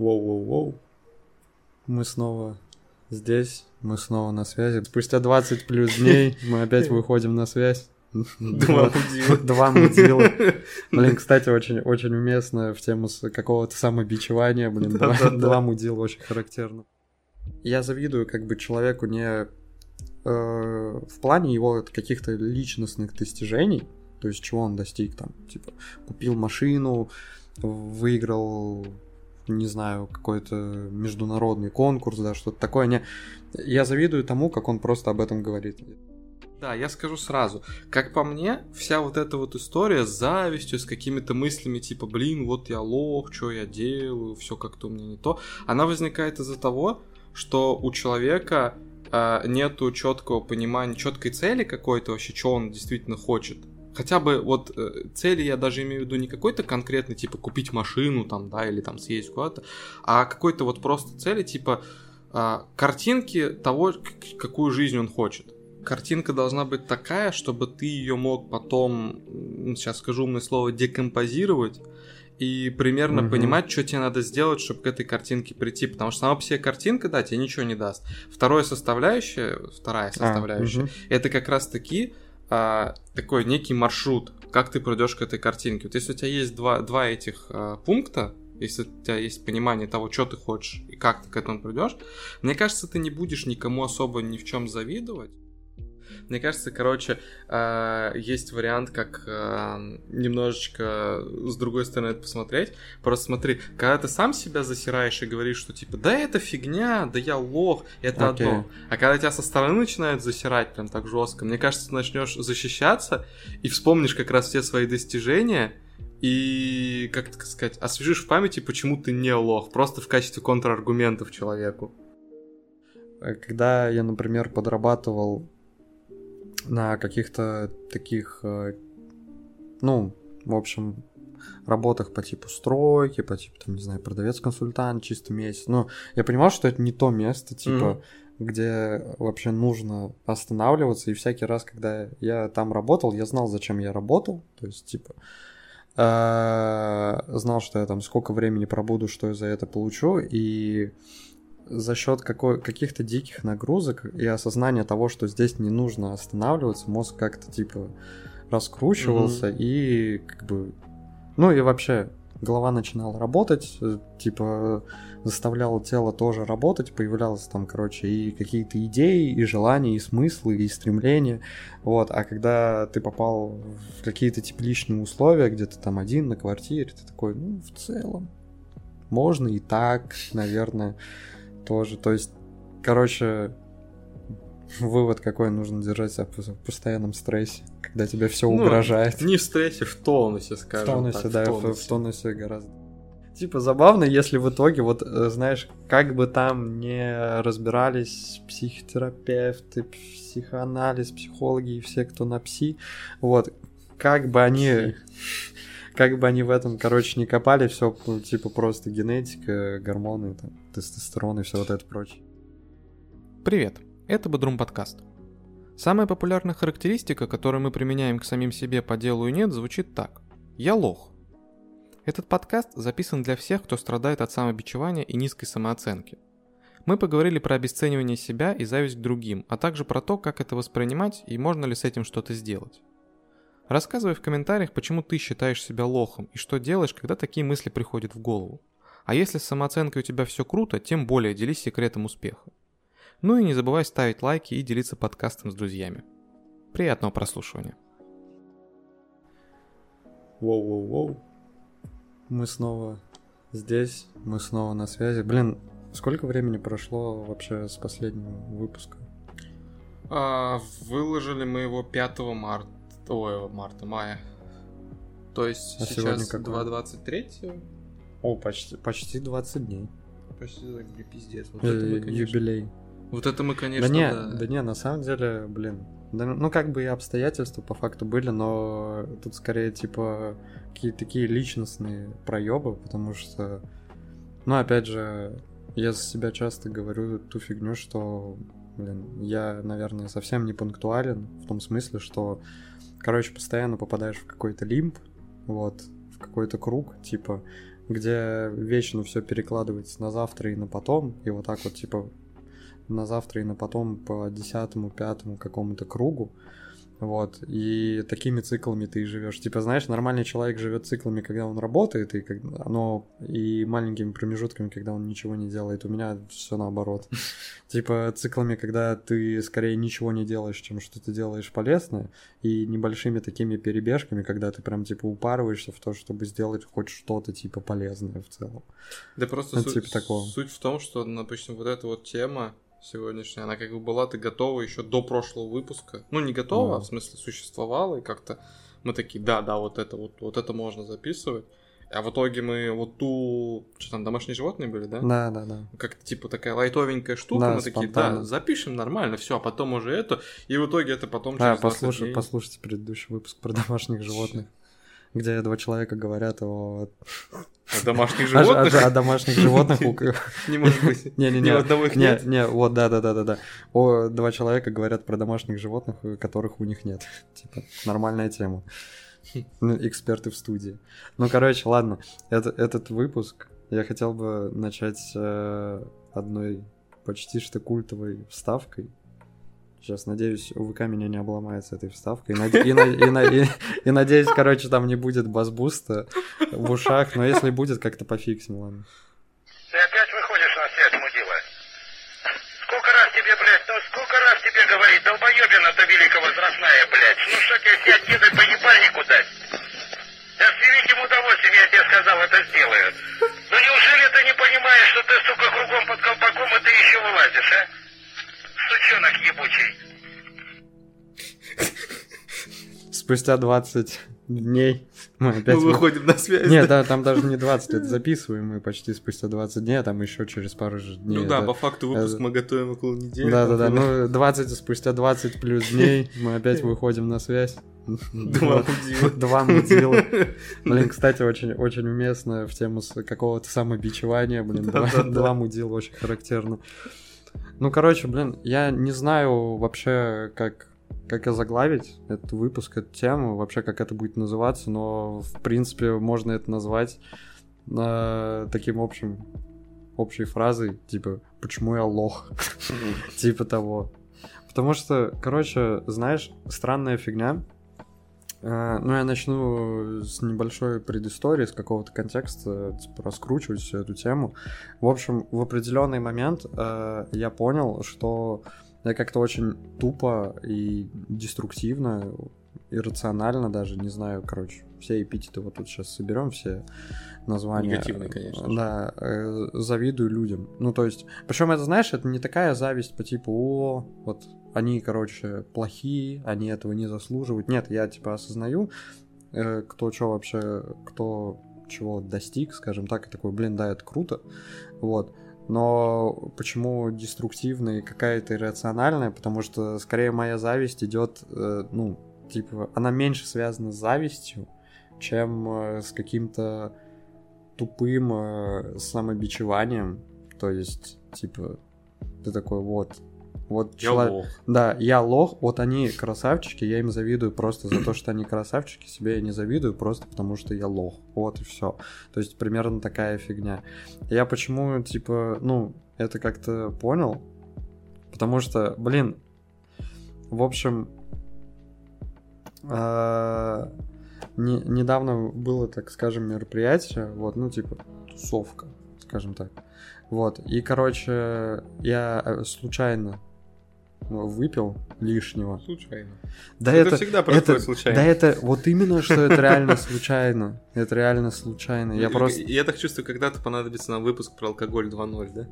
Воу-воу-воу. Мы снова здесь, мы снова на связи. Спустя 20 плюс дней мы опять выходим на связь. Два мудила. Два мудила. Блин, кстати, очень, очень уместно в тему какого-то самобичевания, блин, два мудила очень характерно. Я завидую как бы человеку не э, в плане его каких-то личностных достижений, то есть чего он достиг там, типа купил машину, выиграл, не знаю, какой-то международный конкурс, да, что-то такое. Не, я завидую тому, как он просто об этом говорит. Да, я скажу сразу. Как по мне, вся вот эта вот история с завистью, с какими-то мыслями типа, блин, вот я лох, что я делаю, все как-то у меня не то, она возникает из-за того, что у человека а, нету четкого понимания, четкой цели какой-то вообще, что он действительно хочет. Хотя бы вот э, цели я даже имею в виду не какой-то конкретный, типа купить машину там, да, или там съездить куда-то, а какой-то вот просто цели, типа а, картинки того, какую жизнь он хочет. Картинка должна быть такая, чтобы ты ее мог потом, сейчас скажу умное слово, декомпозировать и примерно Мгм. понимать, что тебе надо сделать, чтобы к этой картинке прийти. Потому что сама по себе картинка, да, тебе ничего не даст. Второе составляющая, вторая составляющая, мгм. это как раз таки а, такой некий маршрут, как ты пройдешь к этой картинке. Вот если у тебя есть два, два этих а, пункта, если у тебя есть понимание того, что ты хочешь и как ты к этому придешь, мне кажется, ты не будешь никому особо ни в чем завидовать. Мне кажется, короче, а, есть вариант, как а, немножечко с другой стороны это посмотреть. Просто смотри, когда ты сам себя засираешь и говоришь, что типа, да это фигня, да я лох, это Окей. одно. А когда тебя со стороны начинают засирать прям так жестко, мне кажется, ты начнешь защищаться и вспомнишь как раз все свои достижения и, как так сказать, освежишь в памяти, почему ты не лох, просто в качестве контраргументов человеку. Э, Когда я, например, подрабатывал на каких-то таких, э, ну, в общем, работах по типу стройки, по типу, там, не знаю, продавец-консультант, чисто месяц. Ну, я понимал, что это не то место, типа, где вообще нужно останавливаться. И всякий раз, когда я там работал, я знал, зачем я работал. То есть, типа, э, знал, что я там сколько времени пробуду, что я за это получу. И за счет какой, каких-то диких нагрузок и осознания того, что здесь не нужно останавливаться, мозг как-то типа раскручивался и как бы... Ну и вообще голова начинала работать, э, типа заставляла тело тоже работать, появлялось там, короче, и какие-то идеи, и желания, и смыслы, и стремления, вот, а когда ты попал в какие-то тепличные условия, где ты там один на квартире, ты такой, ну, в целом, можно и так, наверное, тоже, то есть, короче, вывод какой, нужно держать себя в постоянном стрессе, когда тебе все Ну, угрожает. Не в стрессе, в тонусе, В скажем тонусе, так, да, в, тонусе. в тонусе гораздо. Типа забавно, если в итоге, вот, э, знаешь, как бы там не разбирались психотерапевты, психоанализ, психологи и все, кто на пси, вот, как бы они, как бы они в этом, короче, не копали, все, типа, просто генетика, гормоны, там, тестостерон и все вот это прочее. Привет, это Бодрум подкаст. Самая популярная характеристика, которую мы применяем к самим себе по делу и нет, звучит так. Я лох. Этот подкаст записан для всех, кто страдает от самобичевания и низкой самооценки. Мы поговорили про обесценивание себя и зависть к другим, а также про то, как это воспринимать и можно ли с этим что-то сделать. Рассказывай в комментариях, почему ты считаешь себя лохом и что делаешь, когда такие мысли приходят в голову. А если с самооценкой у тебя все круто, тем более делись секретом успеха. Ну и не забывай ставить лайки и делиться подкастом с друзьями. Приятного прослушивания. Воу-воу-воу. Мы снова здесь, мы снова на связи. Блин, сколько времени прошло вообще с последнего выпуска? А, выложили мы его 5 марта, ой, марта, мая. То есть А сейчас какое? 2.23, О, почти, почти 20 дней. почти так, блин, пиздец. Вот Э, это мы, конечно, Юбилей. вот это мы, конечно, да не, да. да не, на самом деле, блин. да, ну, как бы и обстоятельства по факту были, но тут скорее, типа, какие-то такие личностные проебы, потому что, ну, опять же, я за себя часто говорю ту фигню, что, блин, я, наверное, совсем не пунктуален в том смысле, что, короче, постоянно попадаешь в какой-то лимб, вот, в какой-то круг, типа, где вечно все перекладывается на завтра и на потом, и вот так вот, типа, на завтра и на потом по десятому, пятому какому-то кругу, вот, и такими циклами ты живешь. Типа, знаешь, нормальный человек живет циклами, когда он работает, и, как, но, и маленькими промежутками, когда он ничего не делает. У меня все наоборот. Типа, циклами, когда ты скорее ничего не делаешь, чем что ты делаешь полезное, и небольшими такими перебежками, когда ты прям, типа, упарываешься в то, чтобы сделать хоть что-то, типа, полезное в целом. Да просто Ну, суть, типа такого. суть в том, что, допустим, вот эта вот тема сегодняшняя, она как бы была ты готова еще до прошлого выпуска. Ну, не готова, Да. а в смысле существовала, и как-то мы такие, да, да, вот это вот, вот это можно записывать. А в итоге мы вот ту... Что там, домашние животные были, да? Да, да, да. Как-то типа такая лайтовенькая штука, Да, мы такие, спонтанно. да, запишем нормально, все, а потом уже это, и в итоге это потом Да, через 20 послушай, дней. послушайте предыдущий выпуск про домашних животных, где два человека говорят о, А домашних о- о- животных о домашних животных. не может быть. Ни у Не-не-не, одного их не, нет. не, вот, да, да, да, да, да. О, два человека говорят про домашних животных, у которых у них нет. Типа, нормальная тема. Ну, эксперты в студии. Ну, короче, ладно. Это, этот выпуск я хотел бы начать э, одной почти что культовой вставкой. Сейчас, надеюсь, УВК меня не обломает с этой вставкой. И, наде- и и и- и надеюсь, короче, там не будет бас-буста в ушах. Но если будет, как-то пофиксим, ладно. Ты опять выходишь на связь, мудила? Сколько раз тебе, блядь, ну сколько раз тебе говорить, долбоебина-то великовозрастная, блядь. Ну что тебе сядь, деда по ебальнику дать? Я с великим удовольствием, я тебе сказал, это сделаю. Ну неужели ты не понимаешь, что ты, сука, кругом под колпаком, и ты еще вылазишь, а? Сучонок ебучий. Спустя 20 дней мы опять... Мы вы- выходим на связь. Нет, да, там даже не 20, это записываем мы почти спустя 20 дней, а там еще через пару же дней. Ну да, это- по факту выпуск это- мы готовим около недели. Да, да, да. там, Ну, 20 спустя 20 плюс дней мы опять выходим на связь. Два мудила. Два мудила. Блин, кстати, очень, очень уместно в тему какого-то самобичевания, блин, два, Да-да-да. два мудила очень характерно. Ну, короче, блин, я не знаю вообще, как, как озаглавить этот выпуск, эту тему, вообще, как это будет называться, но, в принципе, можно это назвать э, таким общим, общей фразой, типа, почему я лох? Типа того. Потому что, короче, знаешь, странная фигня. Э, Ну, я начну с небольшой предыстории, с какого-то контекста, типа, раскручивать всю эту тему. В общем, в определенный момент э, я понял, что я как-то очень тупо и деструктивно, иррационально даже, не знаю, короче, все эпитеты вот тут сейчас соберем, все названия. Негативные, конечно. Да, э, завидую людям. Ну, то есть, причем это, знаешь, это не такая зависть по типу, о, вот они, короче, плохие, они этого не заслуживают. Нет, я, типа, осознаю, э, кто что вообще, кто чего достиг, скажем так, и такой, блин, да, это круто, вот. Но почему деструктивная и какая-то иррациональная? Потому что скорее моя зависть идет, э, ну, типа, она меньше связана с завистью, чем э, с каким-то тупым самобичеванием. То есть, типа, ты такой, вот, вот Я чело- лох. да, я лох, вот они красавчики, я им завидую просто за то, что они красавчики, себе я не завидую просто потому, что я лох. Вот и все. То есть примерно такая фигня. Я почему, типа, ну, это как-то понял, потому что, блин, в общем, а, не- недавно было, так скажем, мероприятие, вот, ну, типа, тусовка, скажем так. Вот, и, короче, я э, случайно выпил лишнего. Случайно. Да это, это, всегда происходит это, случайно. да это вот именно, что это реально случайно. Это реально случайно. Я просто... Я так чувствую, когда-то понадобится нам выпуск про алкоголь 2.0, да?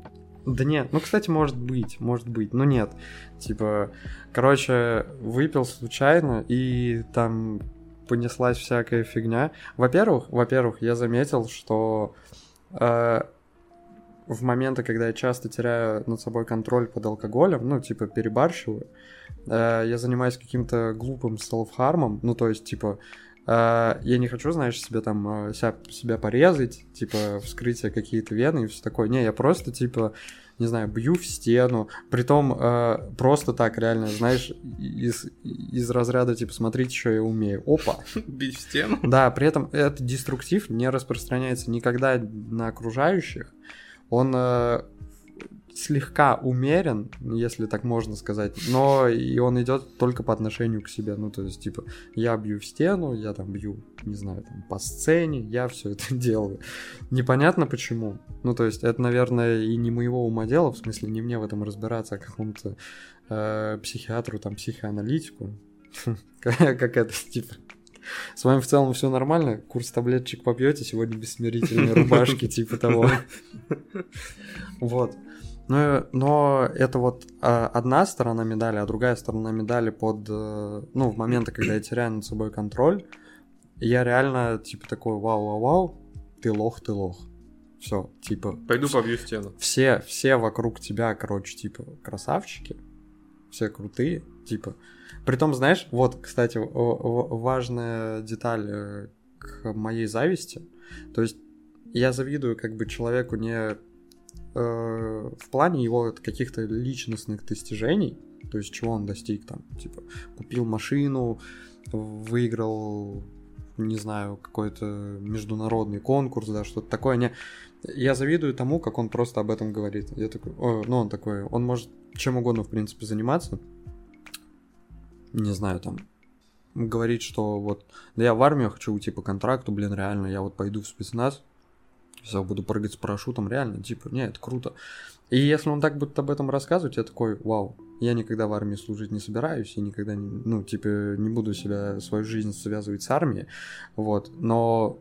Да нет, ну, кстати, может быть, может быть, но нет. Типа, короче, выпил случайно, и там понеслась всякая фигня. Во-первых, во-первых, я заметил, что э, в моменты, когда я часто теряю над собой контроль под алкоголем, ну, типа, перебарщиваю, э, я занимаюсь каким-то глупым селф-хармом, ну, то есть, типа, э, я не хочу, знаешь, себе там, э, ся- себя порезать, типа, вскрытие какие-то вены и все такое. Не, я просто, типа, не знаю, бью в стену, притом э, просто так реально, знаешь, из, из разряда типа смотрите, что я умею. Опа. Бить в стену. Да, при этом этот деструктив не распространяется никогда на окружающих. Он э, слегка умерен, если так можно сказать, но и он идет только по отношению к себе. Ну, то есть, типа, я бью в стену, я там бью, не знаю, там, по сцене, я все это делаю. Непонятно почему. Ну, то есть, это, наверное, и не моего ума дело, в смысле, не мне в этом разбираться, а какому-то э, психиатру, там, психоаналитику. Как это, типа, с вами в целом все нормально? Курс таблеточек попьете, сегодня без смирительной рубашки, типа того. Вот. Но, но это вот а, одна сторона медали, а другая сторона медали под, э, ну, в моменты, когда я теряю над собой контроль, я реально, типа, такой, вау-вау-вау, ты лох, ты лох. Все, типа... Пойду побью стену. Все, все вокруг тебя, короче, типа, красавчики, все крутые, типа... Притом, знаешь, вот, кстати, важная деталь э, к моей зависти. То есть я завидую как бы человеку не Э, в плане его каких-то личностных достижений, то есть чего он достиг там, типа купил машину, выиграл, не знаю, какой-то международный конкурс, да, что-то такое. Не... Я завидую тому, как он просто об этом говорит. Я такой, о, ну он такой, он может чем угодно, в принципе, заниматься. Не знаю, там, говорить, что вот, да я в армию хочу уйти по контракту, блин, реально, я вот пойду в спецназ, все, буду прыгать с парашютом, реально, типа, не, это круто. И если он так будет об этом рассказывать, я такой, вау, я никогда в армии служить не собираюсь, и никогда, не, ну, типа, не буду себя, свою жизнь связывать с армией, вот, но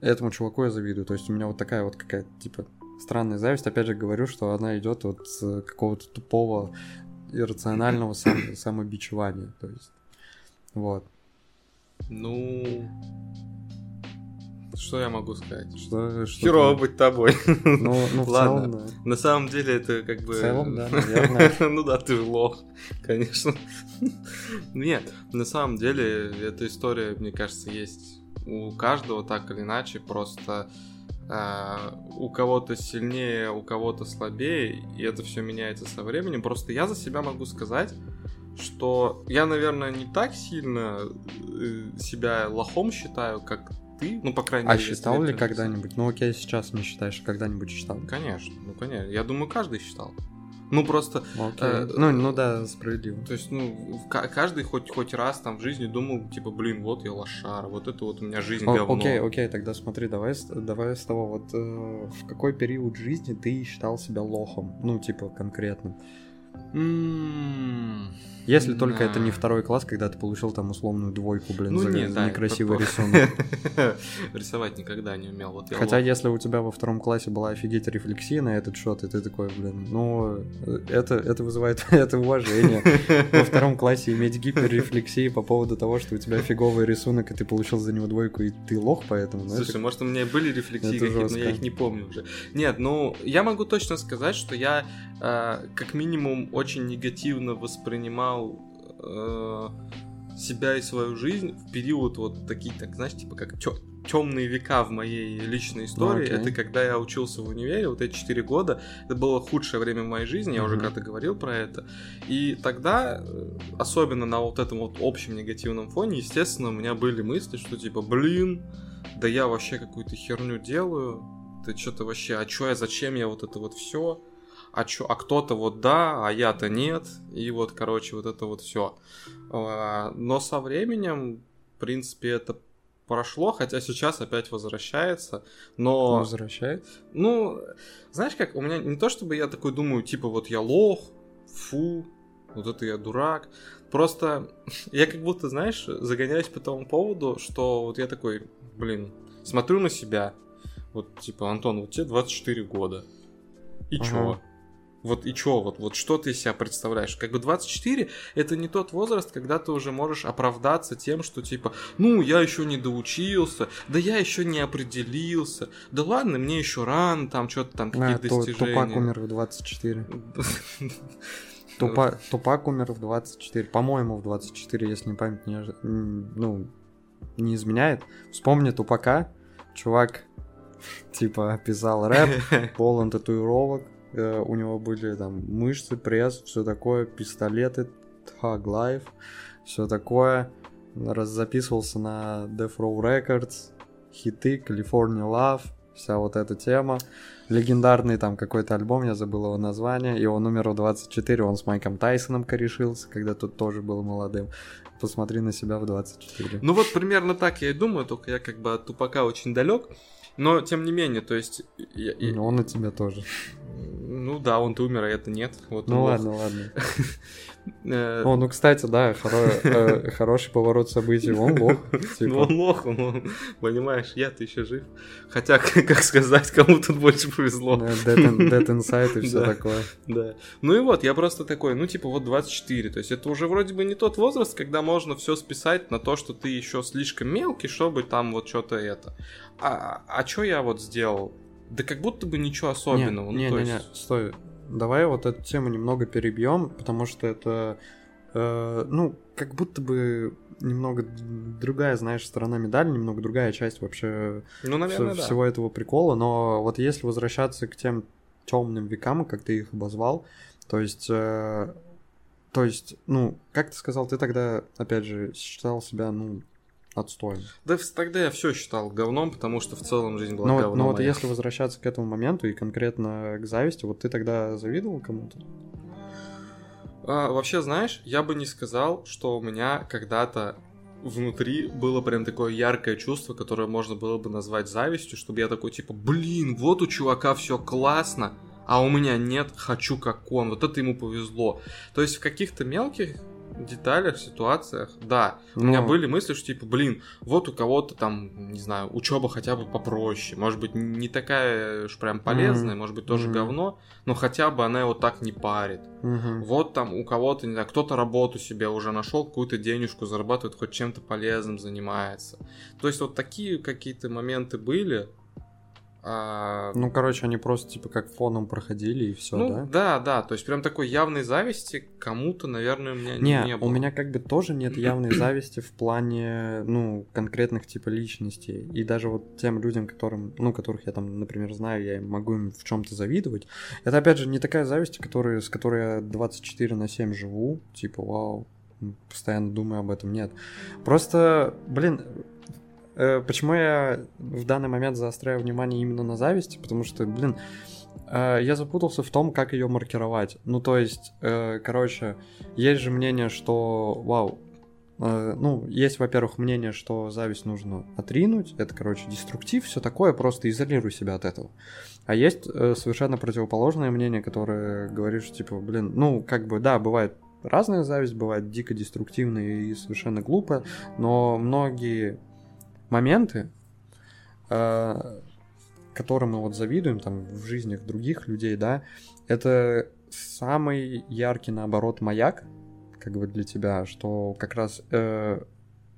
этому чуваку я завидую, то есть у меня вот такая вот какая-то, типа, странная зависть, опять же говорю, что она идет от какого-то тупого иррационального сам, самобичевания, то есть, вот. Ну, что я могу сказать? Что, что Херово быть тобой. Ну, ну Ладно. целом, да. На самом деле это как бы... В целом, да, наверное. ну да, ты же лох, конечно. Нет, на самом деле эта история, мне кажется, есть у каждого так или иначе, просто Uh, у кого-то сильнее, у кого-то слабее, и это все меняется со временем. Просто я за себя могу сказать, что я, наверное, не так сильно э, себя лохом считаю, как ты, ну, по крайней а мере. считал ли когда-нибудь? Ну, окей, сейчас не считаешь, а когда-нибудь считал? Конечно, ну, конечно. Я думаю, каждый считал. Ну, просто... Окей. э, ну, ну да, справедливо. То есть, ну, каждый хоть, хоть раз там в жизни думал, типа, блин, вот я лошара, вот это вот у меня жизнь О- говно. окей, окей, тогда смотри, давай, давай с того, вот э, в какой период жизни ты считал себя лохом? Ну, типа, конкретно. М, Если только это не второй класс, когда ты получил там условную двойку, блин, Ну, за, не, за да, некрасивый это- рисунок. Рисовать никогда не умел. Вот Хотя, лох. если у тебя во втором классе была офигеть рефлексия на этот счет, и ты такой, блин, ну, э, это, это вызывает это уважение. Во втором классе иметь гиперрефлексию по поводу того, что у тебя фиговый рисунок, и ты получил за него двойку, и ты лох поэтому. ну, это- Слушай, может, у меня были рефлексии это какие-то, но я их не помню уже. Нет, ну, я могу точно сказать, что я, э, как минимум, очень негативно воспринимал э, себя и свою жизнь в период вот такие, так, знаешь, типа как темные века в моей личной истории. окей. Это когда я учился в универе, вот эти 4 года. Это было худшее время в моей жизни, я уже Мгм. когда-то говорил про это. И тогда, э, особенно на вот этом вот общем негативном фоне, естественно, у меня были мысли, что типа, блин, да я вообще какую-то херню делаю, ты что-то вообще, а чё я, зачем я вот это вот все, а чё, а кто-то вот да, а я-то нет, и вот, короче, вот это вот все. Но со временем, в принципе, это прошло, хотя сейчас опять возвращается, но... Возвращается? Ну, знаешь как, у меня не то чтобы я такой думаю, типа вот я лох, фу, вот это я дурак. Просто я как будто, знаешь, загоняюсь по тому поводу, что вот я такой, блин, смотрю на себя, вот типа, Антон, вот тебе 24 года, и Ага. чё? Вот и чё, вот, вот что ты из себя представляешь? Как бы 24 это не тот возраст, когда ты уже можешь оправдаться тем, что типа, ну, я еще не доучился, да я еще не определился, да ладно, мне еще рано, там что-то там А, какие-то Ту- достижения. Тупак умер в 24. Тупа- Тупак умер в 24. По-моему, в 24, если не память не, ну, не изменяет. Вспомни Тупака. Чувак, типа, писал рэп, полон татуировок, э, у него были там мышцы, пресс, все такое, пистолеты, Hug Life, все такое. Раз записывался на Death Row Records, хиты, California Love, вся вот эта тема. Легендарный там какой-то альбом, я забыл его название, умер в 24, он с Майком Тайсоном корешился, когда тот тоже был молодым. Посмотри на себя в 24. Ну вот примерно так я и думаю, только я как бы от тупака очень далек. Но тем не менее, то есть... Я, я- он и тебя тоже. Ну да, он-то умер, а это нет. Вот Ну ладно, ладно. лох. Э, О, ну, кстати, да, э, хороший поворот событий. Он лох. Ну он лох, он, он- понимаешь, я-то еще жив. Хотя, как сказать, кому тут больше повезло. Dead, in- Dead Inside и все такое. Да. Ну и вот, я просто такой, ну типа вот 24, то есть это уже вроде бы не тот возраст, когда можно все списать на то, что ты еще слишком мелкий, чтобы там вот что-то это. А, а что я вот сделал? Да как будто бы ничего особенного. Не, ну, не, не, есть- стой. Давай вот эту тему немного перебьем, потому что это, э, ну, как будто бы немного другая, знаешь, сторона медали, немного другая часть вообще Ну, наверное, вс- да. всего этого прикола. Но вот если возвращаться к тем темным векам, как ты их обозвал, то есть, э, то есть, ну, как ты сказал, ты тогда, опять же, считал себя, ну, отстоем. Да тогда я все считал говном, потому что в целом жизнь была Ну, вот- говном. ну вот а если возвращаться к этому моменту и конкретно к зависти, вот ты тогда завидовал кому-то? А, вообще, знаешь, я бы не сказал, что у меня когда-то внутри было прям такое яркое чувство, которое можно было бы назвать завистью, чтобы я такой типа, блин, вот у чувака все классно, а у меня нет, хочу как он, вот это ему повезло. То есть в каких-то мелких деталях, ситуациях, да, у меня Ну. были мысли, что типа, блин, вот у кого-то там, не знаю, учеба хотя бы попроще, может быть, не такая уж прям полезная, Мгм. может быть, тоже Мгм. говно, но хотя бы она его так не парит. Мгм. Вот там у кого-то, не знаю, кто-то работу себе уже нашел, какую-то денежку зарабатывает, хоть чем-то полезным занимается. То есть вот такие какие-то моменты были. А, Ну, короче, они просто типа как фоном проходили и все, ну, да? да, да, то есть прям такой явной зависти кому-то, наверное, у меня не, Не, было. у меня как бы тоже нет явной зависти в плане, ну, конкретных типа личностей. И даже вот тем людям, которым, ну, которых я там, например, знаю, я могу им в чем-то завидовать. Это, опять же, не такая зависть, которая, с которой я 24 на 7 живу. Типа, вау, постоянно думаю об этом. Нет. Просто, блин, почему я в данный момент заостряю внимание именно на зависти? Потому что, блин, э, я запутался в том, как ее маркировать. Ну, то есть, э, короче, есть же мнение, что, вау, э, ну, есть, во-первых, мнение, что зависть нужно отринуть, это, короче, деструктив, все такое, просто изолируй себя от этого. А есть э, совершенно противоположное мнение, которое говорит, что, типа, блин, ну, как бы, да, бывает разная зависть, бывает дико деструктивная и совершенно глупая, но многие моменты, э, которым мы вот завидуем там в жизнях других людей, да, это самый яркий, наоборот, маяк, как бы для тебя, что как раз э,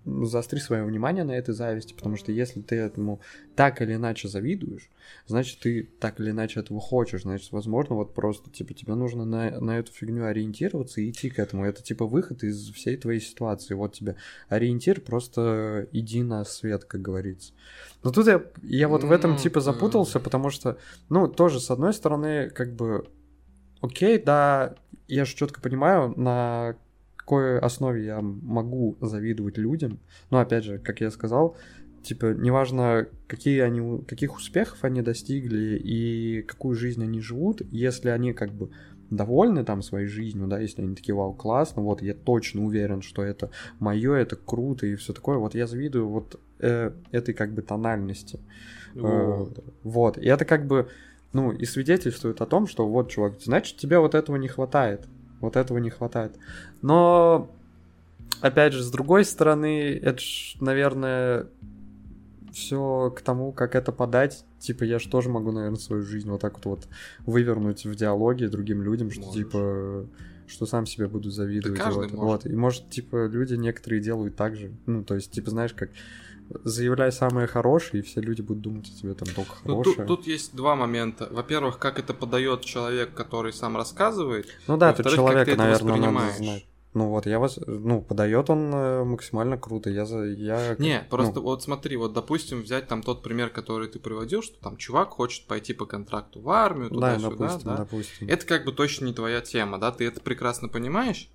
заостри свое внимание на этой зависти, потому что если ты этому так или иначе завидуешь, значит, ты так или иначе этого хочешь, значит, возможно, вот просто, типа, тебе нужно на, на эту фигню ориентироваться и идти к этому. Это, типа, выход из всей твоей ситуации. Вот тебе ориентир, просто иди на свет, как говорится. Но тут я, я вот в этом, типа, запутался, потому что, ну, тоже, с одной стороны, как бы, окей, да, я же четко понимаю, на какой основе я могу завидовать людям. Но опять же, как я сказал, типа, неважно, какие они, каких успехов они достигли и какую жизнь они живут, если они как бы довольны там своей жизнью, да, если они такие, вау, классно, вот я точно уверен, что это мое, это круто и все такое, вот я завидую вот э, этой как бы тональности. Вот. Э, Вот. И это как бы, ну, и свидетельствует о том, что вот, чувак, значит, тебе вот этого не хватает. Вот этого не хватает. Но, опять же, с другой стороны, это ж, наверное, все к тому, как это подать. Типа, я же тоже могу, наверное, свою жизнь вот так вот, вот вывернуть в диалоге другим людям, что Можешь. типа что сам себе буду завидовать. Да вот. может. вот. И может, типа, люди некоторые делают так же. Ну, то есть, типа, знаешь, как заявляй самое хорошее, и все люди будут думать о тебе там только Ну, хорошее. тут, тут есть два момента. Во-первых, как это подает человек, который сам рассказывает. Ну да, ты это наверное, надо знать. Ну вот, я вас, ну, подает он э, максимально круто. Я за, я. Не, просто ну, вот смотри, вот допустим взять там тот пример, который ты приводил, что там чувак хочет пойти по контракту в армию да, туда-сюда, допустим, да. допустим. Это как бы точно не твоя тема, да, ты это прекрасно понимаешь.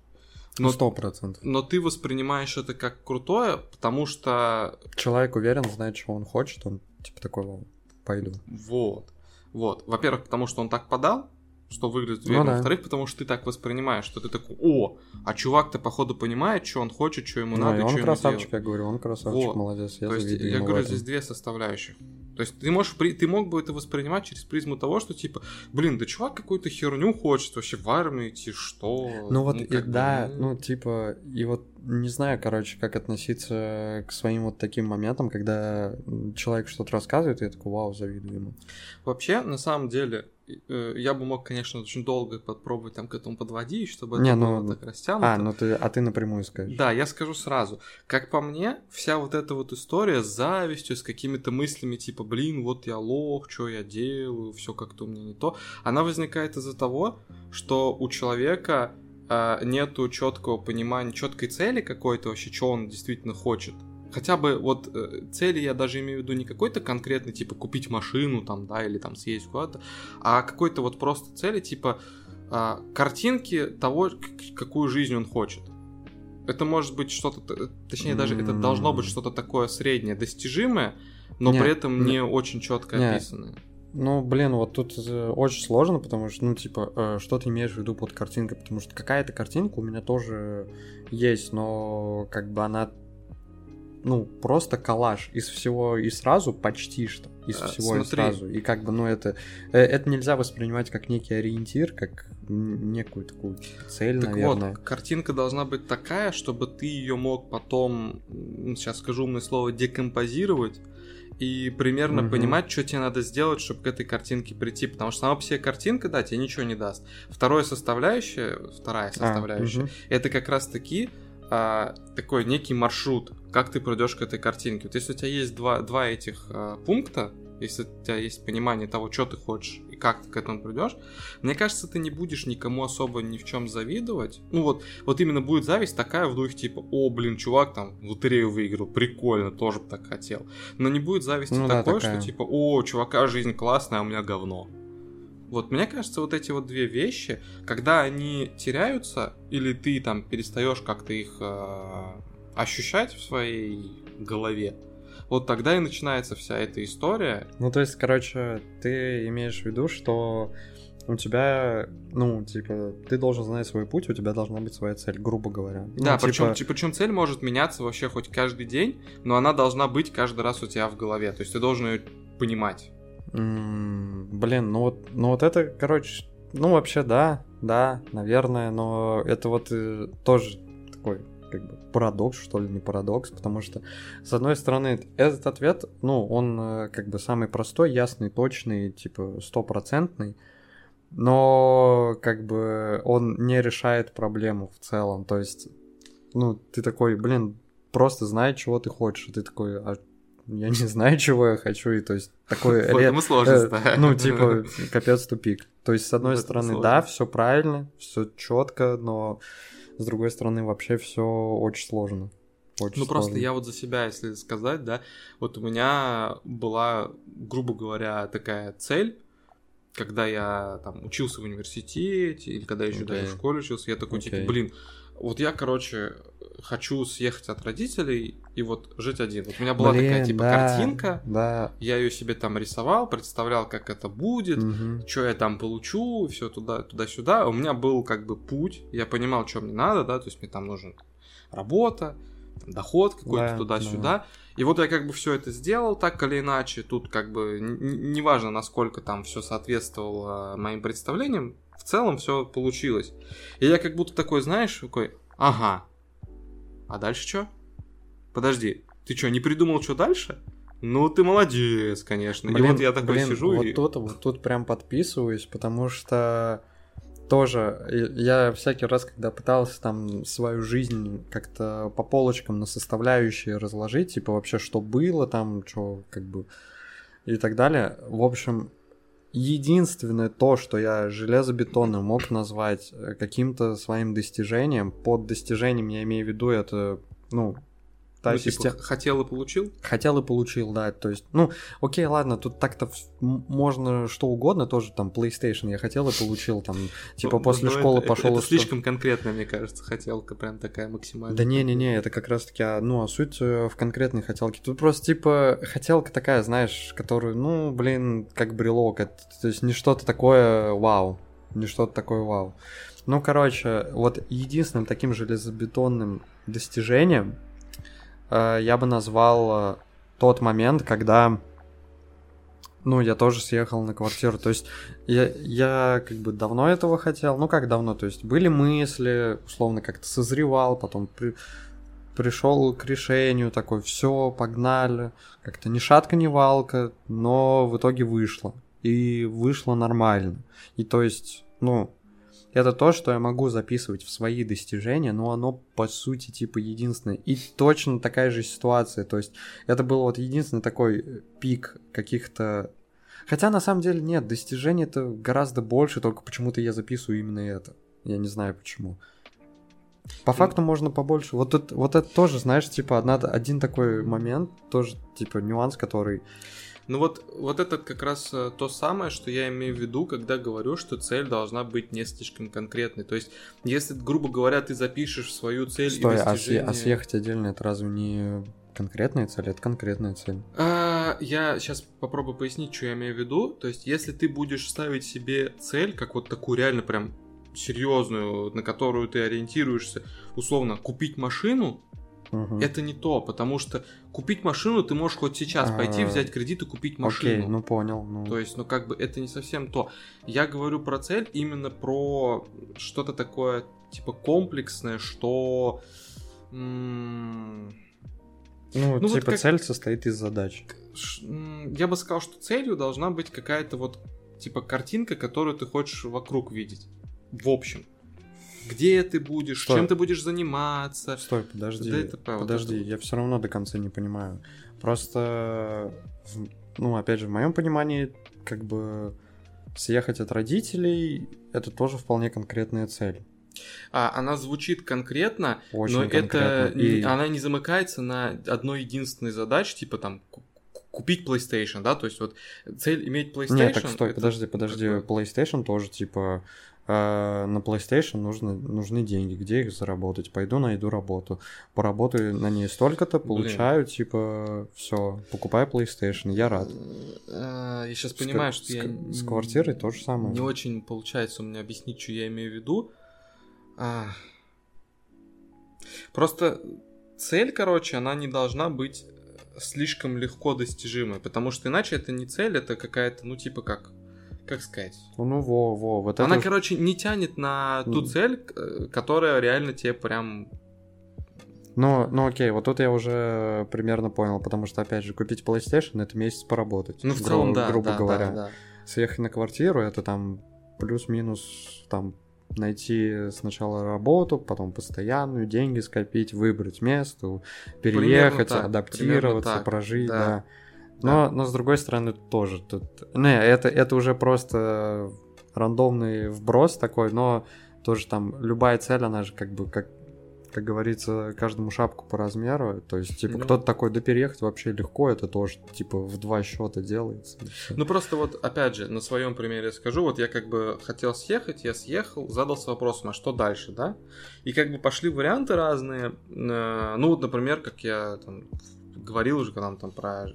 Ну, Но, сто процентов. но ты воспринимаешь это как крутое, потому что Человек уверен, знает, что он хочет, он типа такой, «Вау, пойду. Вот. Вот. Во-первых, потому что он так подал, что выглядит Ну уверенно. да. Во-вторых, потому что ты так воспринимаешь, что ты такой, о, а чувак-то, походу, понимает, что он хочет, что ему Ну, надо, и он что ему красавчик, делать. я говорю, он красавчик, Вот. молодец, я То есть, я ему говорю, здесь две составляющих. То есть ты можешь, ты мог бы это воспринимать через призму того, что типа, блин, да чувак какую-то херню хочет вообще в армию идти, что? Ну вот, и как бы, да, ну, ну типа, и вот не знаю, короче, как относиться к своим вот таким моментам, когда человек что-то рассказывает, и я такой, вау, завидую ему. Вообще, на самом деле, я бы мог, конечно, очень долго попробовать там к этому подводить, чтобы Не, это ну, было так растянуто. А, ну ты, а ты напрямую скажешь. Да, я скажу сразу. Как по мне, вся вот эта вот история с завистью, с какими-то мыслями типа, блин, вот я лох, что я делаю, все как-то у меня не то, она возникает из-за того, что у человека а, нету четкого понимания, четкой цели какой-то вообще, что он действительно хочет. Хотя бы вот э, цели я даже имею в виду не какой-то конкретный, типа купить машину там, да, или там съездить куда-то, а какой-то вот просто цели, типа а, картинки того, какую жизнь он хочет. Это может быть что-то, точнее даже это должно быть что-то такое среднее, достижимое, но Не, при этом не. не очень четко Не. описанное. Ну, блин, вот тут э, очень сложно, потому что, ну, типа, э, что ты имеешь в виду под картинкой? Потому что какая-то картинка у меня тоже есть, но как бы она, ну, просто коллаж из всего и сразу почти что. Из А, всего и смотри. сразу. И как бы, ну, это, э, это нельзя воспринимать как некий ориентир, как некую такую цель, Так наверное. вот, картинка должна быть такая, чтобы ты ее мог потом, сейчас скажу умное слово, декомпозировать и примерно Мгм. понимать, что тебе надо сделать, чтобы к этой картинке прийти. Потому что сама по себе картинка, да, тебе ничего не даст. Второе составляющая, вторая А, составляющая, мгм. это как раз таки а, такой некий маршрут, как ты придешь к этой картинке. Вот если у тебя есть два, два этих а, пункта, если у тебя есть понимание того, что ты хочешь и как ты к этому придешь, мне кажется, ты не будешь никому особо ни в чем завидовать. Ну вот, вот именно будет зависть такая в духе типа, о, блин, чувак там лотерею выиграл, прикольно, тоже бы так хотел. Но не будет зависти Ну да, такой, такая. что типа, о, чувака жизнь классная, а у меня говно. Вот, мне кажется, вот эти вот две вещи, когда они теряются, или ты там перестаешь как-то их э, ощущать в своей голове, вот тогда и начинается вся эта история. Ну, то есть, короче, ты имеешь в виду, что у тебя, ну, типа, ты должен знать свой путь, у тебя должна быть своя цель, грубо говоря. Ну, да, типа, причем, причем цель может меняться вообще хоть каждый день, но она должна быть каждый раз у тебя в голове. То есть ты должен ее понимать. м, Блин, ну вот, ну вот это, короче, ну вообще да, да, наверное, но это вот э, тоже такой как бы парадокс, что ли, не парадокс, потому что, с одной стороны, этот ответ, ну, он э, как бы самый простой, ясный, точный, типа, стопроцентный, но как бы он не решает проблему в целом, то есть, ну, ты такой, блин, просто знай, чего ты хочешь, и ты такой, а я не знаю, чего я хочу, и то есть такой ему сложность, э, да. Ну, типа, капец тупик. То есть, с одной стороны, да, все правильно, все четко, но с другой стороны, вообще все очень сложно. Очень Ну просто сложно. я вот за себя, если сказать, да, вот у меня была, грубо говоря, такая цель, когда я там учился в университете, или когда я еще даже в школе учился, я такой, Окей. типа, блин, вот я, короче, хочу съехать от родителей и вот жить один. Вот у меня была такая, Блин, типа, да, картинка, Да. я ее себе там рисовал, представлял, как это будет, мгм. что я там получу, все туда, туда-сюда. У меня был как бы путь, я понимал, что мне надо, да, то есть мне там нужен работа, там, доход какой-то Да, туда-сюда. И вот я как бы все это сделал так или иначе. Тут как бы неважно, насколько там все соответствовало моим представлениям, в целом все получилось. И я как будто такой, знаешь, такой, ага, а дальше что? Подожди, ты что, не придумал, что дальше? Ну, ты молодец, конечно. и Блин, вот я такой блин, сижу вот и... тут, вот тут прям подписываюсь, потому что тоже и- я всякий раз, когда пытался там свою жизнь как-то по полочкам на составляющие разложить, типа вообще что было там, что как бы и так далее, в общем, единственное то, что я железобетонно мог назвать э, каким-то своим достижением, под достижением я имею в виду это, ну, та Ну, система... типа, хотел и получил? Хотел и получил, да, то есть, ну, окей, ладно, тут так-то можно что угодно, тоже там PlayStation я хотел и получил, там, типа Ну, после ну, школы это- пошел Это, слишком конкретно, мне кажется, хотелка прям такая максимальная. Да не-не-не, это как раз-таки, а, ну, а суть э, в конкретной хотелке. Тут просто, типа, хотелка такая, знаешь, которую, ну, блин, как брелок. Это, то есть не что-то такое вау. Не что-то такое вау. Ну, короче, вот единственным таким железобетонным достижением я бы назвал э, тот момент, когда, ну, я тоже съехал на квартиру. То есть я, я как бы давно этого хотел. Ну, как давно? То есть были мысли, условно, как-то созревал, потом при- пришел к решению такой, все, погнали. Как-то ни шатка, ни валка, но в итоге вышло. И вышло нормально. И то есть, ну, это то, что я могу записывать в свои достижения, но оно, по сути, типа, единственное. И точно такая же ситуация. То есть, это был вот единственный такой э, пик каких-то... Хотя, на самом деле, нет, достижений это гораздо больше, только почему-то я записываю именно это. Я не знаю почему. По факту можно побольше. Вот, тут, вот это тоже, знаешь, типа, одна, один такой момент, тоже, типа, нюанс, который... Ну вот, вот это как раз э, то самое, что я имею в виду, когда говорю, что цель должна быть не слишком конкретной. То есть, если, грубо говоря, ты запишешь свою цель Стой, и а, съе- достижение... а съехать отдельно, это разве не конкретная цель? Это конкретная цель. А, я сейчас попробую пояснить, что я имею в виду. То есть, если ты будешь ставить себе цель, как вот такую реально прям серьезную, на которую ты ориентируешься, условно, купить машину, Мгм. это не то, потому что купить машину ты можешь хоть сейчас пойти, А, взять кредит и купить машину. Окей, ну понял. Ну, То есть, ну как бы это не совсем то. Я говорю про цель именно про что-то такое типа комплексное, что м, ну, ну вот типа как- цель состоит из задач. я бы сказал, что целью должна быть какая-то вот типа картинка, которую ты хочешь вокруг видеть. В общем. Где ты будешь, Стой. чем ты будешь заниматься. Стой, подожди, Да это подожди, это я все равно до конца не понимаю. Просто, ну, опять же, в моем понимании, как бы съехать от родителей это тоже вполне конкретная цель. А, она звучит конкретно, Очень Но это конкретно. не- И- она не замыкается на одной единственной задаче, типа там ку- ку- купить PlayStation, да, то есть вот цель иметь PlayStation. Нет, так стой, это подожди, подожди. PlayStation тоже, типа, э, на PlayStation нужно, нужны деньги. Где их заработать? Пойду найду работу. Поработаю на ней столько-то, Блин. получаю, типа, все, покупаю PlayStation, я рад. Э, Я сейчас С понимаю, ка- что с я с квартирой то же самое. Не очень получается у меня объяснить, что я имею в виду. А. Просто цель, короче, она не должна быть слишком легко достижимой, потому что иначе это не цель, это какая-то, ну типа как, как сказать. Ну, во, во, вот Она, это... короче, не тянет на ту цель, э, которая реально тебе прям... Ну, ну окей, вот тут я уже примерно понял, потому что, опять же, купить PlayStation это месяц поработать. Ну, в гру- целом, да, Грубо да, говоря. да, да. Съехать на квартиру это там плюс-минус там найти сначала работу, потом постоянную, деньги скопить, выбрать место, переехать, так, адаптироваться, так, прожить, да. да. Но, но с другой стороны тоже тут... Не, это, это уже просто рандомный вброс такой, но тоже там любая цель, она же как бы, как, как говорится, каждому шапку по размеру. То есть, типа, Ну. кто-то такой, да переехать вообще легко, это тоже, типа, в два счета делается. Ну просто вот, опять же, на своем примере скажу, вот я как бы хотел съехать, я съехал, задался вопросом, а что дальше, да? И как бы пошли варианты разные, Э, ну вот, например, как я там говорил уже, когда там про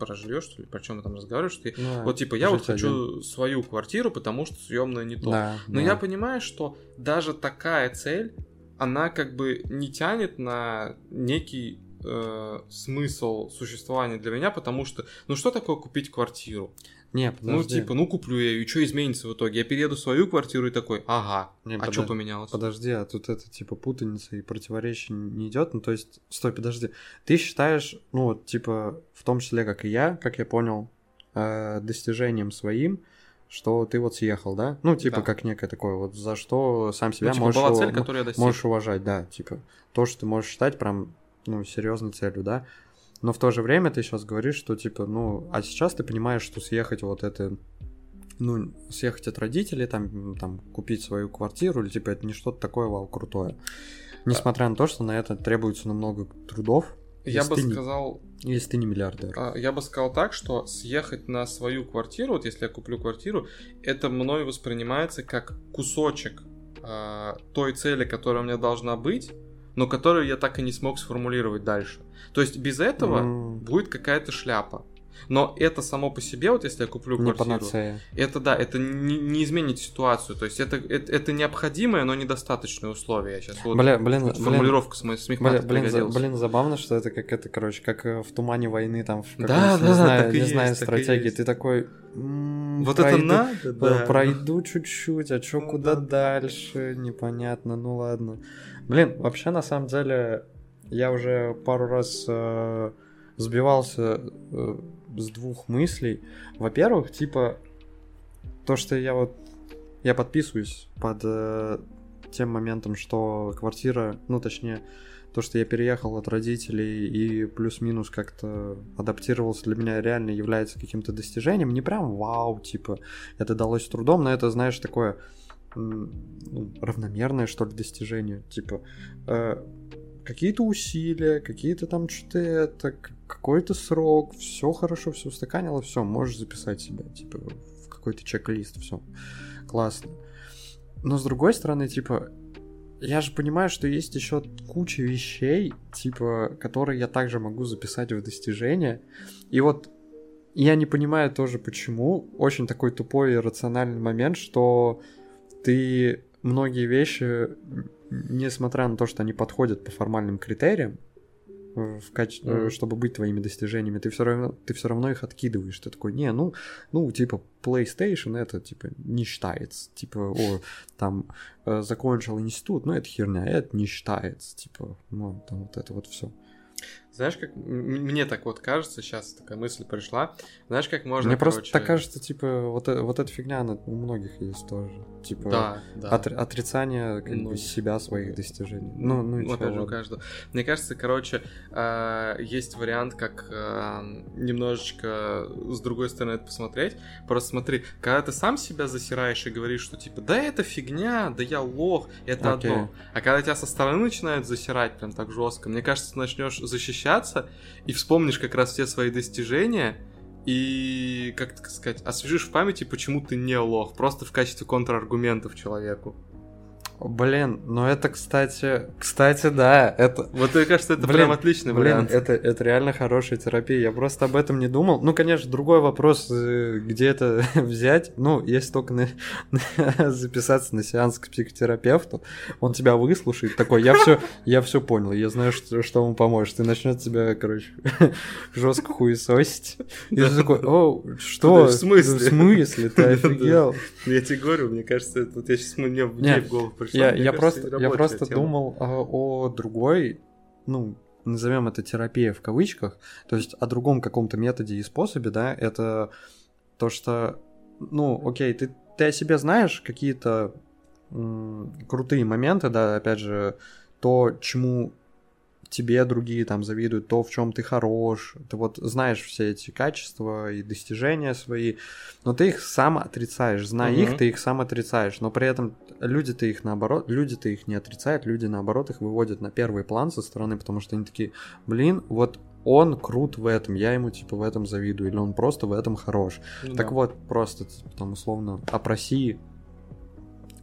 про жилье, что ли, про чем мы там разговаривали, что я- Ну, вот типа я вот хочу один. свою квартиру, потому что съемная не то. Да, Но да. я понимаю, что даже такая цель, она как бы не тянет на некий э, смысл существования для меня, потому что, ну что такое купить квартиру? Не, Ну, подожди. типа, ну куплю я ее, и что изменится в итоге? Я перееду в свою квартиру и такой, ага, Не, а подо- что поменялось? Подожди, а тут это типа путаница и противоречие не идет. Ну, то есть, стой, подожди. Ты считаешь, ну, вот, типа, в том числе, как и я, как я понял, э, достижением своим, что ты вот съехал, да? Ну, типа, Да. как некое такое, вот за что сам себя Ну, типа, можешь, была цель, которую я достиг. можешь уважать, да, типа, то, что ты можешь считать прям, ну, серьезной целью, да? Но в то же время ты сейчас говоришь, что, типа, ну, а сейчас ты понимаешь, что съехать вот это ну, съехать от родителей, там, там, купить свою квартиру, или типа это не что-то такое вау крутое. Несмотря на то, что на это требуется намного трудов. Я бы ты не- сказал, Если ты не миллиардер. а, я бы сказал так, что съехать на свою квартиру, вот если я куплю квартиру, это мной воспринимается как кусочек а, той цели, которая у меня должна быть, но которую я так и не смог сформулировать дальше. То есть без этого М, будет какая-то шляпа. Но это само по себе, вот если я куплю не квартиру, панацея. это да, это не, не изменит ситуацию. То есть это, это, это необходимое, но недостаточное условие. Я сейчас вот Бля, блин, вот блин, формулировка с смех Бля- блин, за- блин, забавно, что это как это, короче, как э, в тумане войны там в Да, да, не знаю, так не есть, знаю так стратегии. есть. Ты такой. «М, Вот пройду- это надо, э, да. Пройду чуть-чуть, а чё Ну куда да. дальше, непонятно, ну ладно. Блин, вообще на самом деле я уже пару раз э, сбивался э, с двух мыслей. Во-первых, типа то, что я вот я подписываюсь под э, тем моментом, что квартира, ну точнее, то, что я переехал от родителей и плюс-минус как-то адаптировался, для меня реально является каким-то достижением. Не прям вау, типа, это далось трудом, но это, знаешь, такое ну, равномерное, что ли, достижение. Типа, э, какие-то усилия, какие-то там что-то это, какой-то срок, все хорошо, все устаканило, все, можешь записать себя, типа, в какой-то чек-лист, все. Классно. Но с другой стороны, типа, я же понимаю, что есть еще куча вещей, типа, которые я также могу записать в достижения. И вот я не понимаю тоже, почему. Очень такой тупой и рациональный момент, что ты многие вещи, несмотря на то, что они подходят по формальным критериям, э, в каче- э, Мгм. чтобы быть твоими достижениями, ты все равно, ты все равно их откидываешь. Ты такой, не, ну, ну, типа, PlayStation это, типа, не считается. Типа, о, там, э, закончил институт, ну, это херня, это не считается. Типа, ну, там вот это вот все. Знаешь, как мне так вот кажется, сейчас такая мысль пришла. Знаешь, как можно, Мне просто короче, так кажется, типа, вот, э- вот эта фигня, она у многих есть тоже. Типа, Да, да. отри- отрицание как Ну, бы, себя, своих достижений. Ну, ну, и Вот чё, опять же, у каждого. Мне кажется, короче, э, есть вариант, как э, немножечко с другой стороны это посмотреть. Просто смотри, когда ты сам себя засираешь и говоришь, что типа, да это фигня, да я лох, это Окей. одно. А когда тебя со стороны начинают засирать прям так жестко, мне кажется, ты начнешь защищаться и вспомнишь как раз все свои достижения и, как сказать, освежишь в памяти, почему ты не лох, просто в качестве контраргументов человеку. Блин, ну это, кстати, кстати, да, это... Вот мне кажется, это Блин, прям отличный Блин, вариант. это, это реально хорошая терапия. Я просто об этом не думал. Ну, конечно, другой вопрос, э, где это взять. Ну, если только на- записаться на сеанс к психотерапевту, он тебя выслушает, такой, я все, я все понял, я знаю, что, что ему поможет. И начнет тебя, короче, жестко хуесосить. И ты такой, о, что? В смысле? В смысле? Ты офигел? Я тебе говорю, мне кажется, вот я сейчас мне в Не, в голову Я, мне я кажется, просто, я просто тема. думал а, о другой, ну, назовем это терапия в кавычках, то есть о другом каком-то методе и способе, да, это то, что, ну, окей, ты, ты о себе знаешь какие-то крутые моменты, да, опять же, то, чему тебе другие там завидуют, то, в чем ты хорош, ты вот знаешь все эти качества и достижения свои, но ты их сам отрицаешь, зная Мгм. их, ты их сам отрицаешь, но при этом люди-то их наоборот, люди-то их не отрицают, люди наоборот их выводят на первый план со стороны, потому что они такие, блин, вот он крут в этом, я ему типа в этом завидую, или он просто в этом хорош. Ну Так да. вот, просто типа, там условно опроси.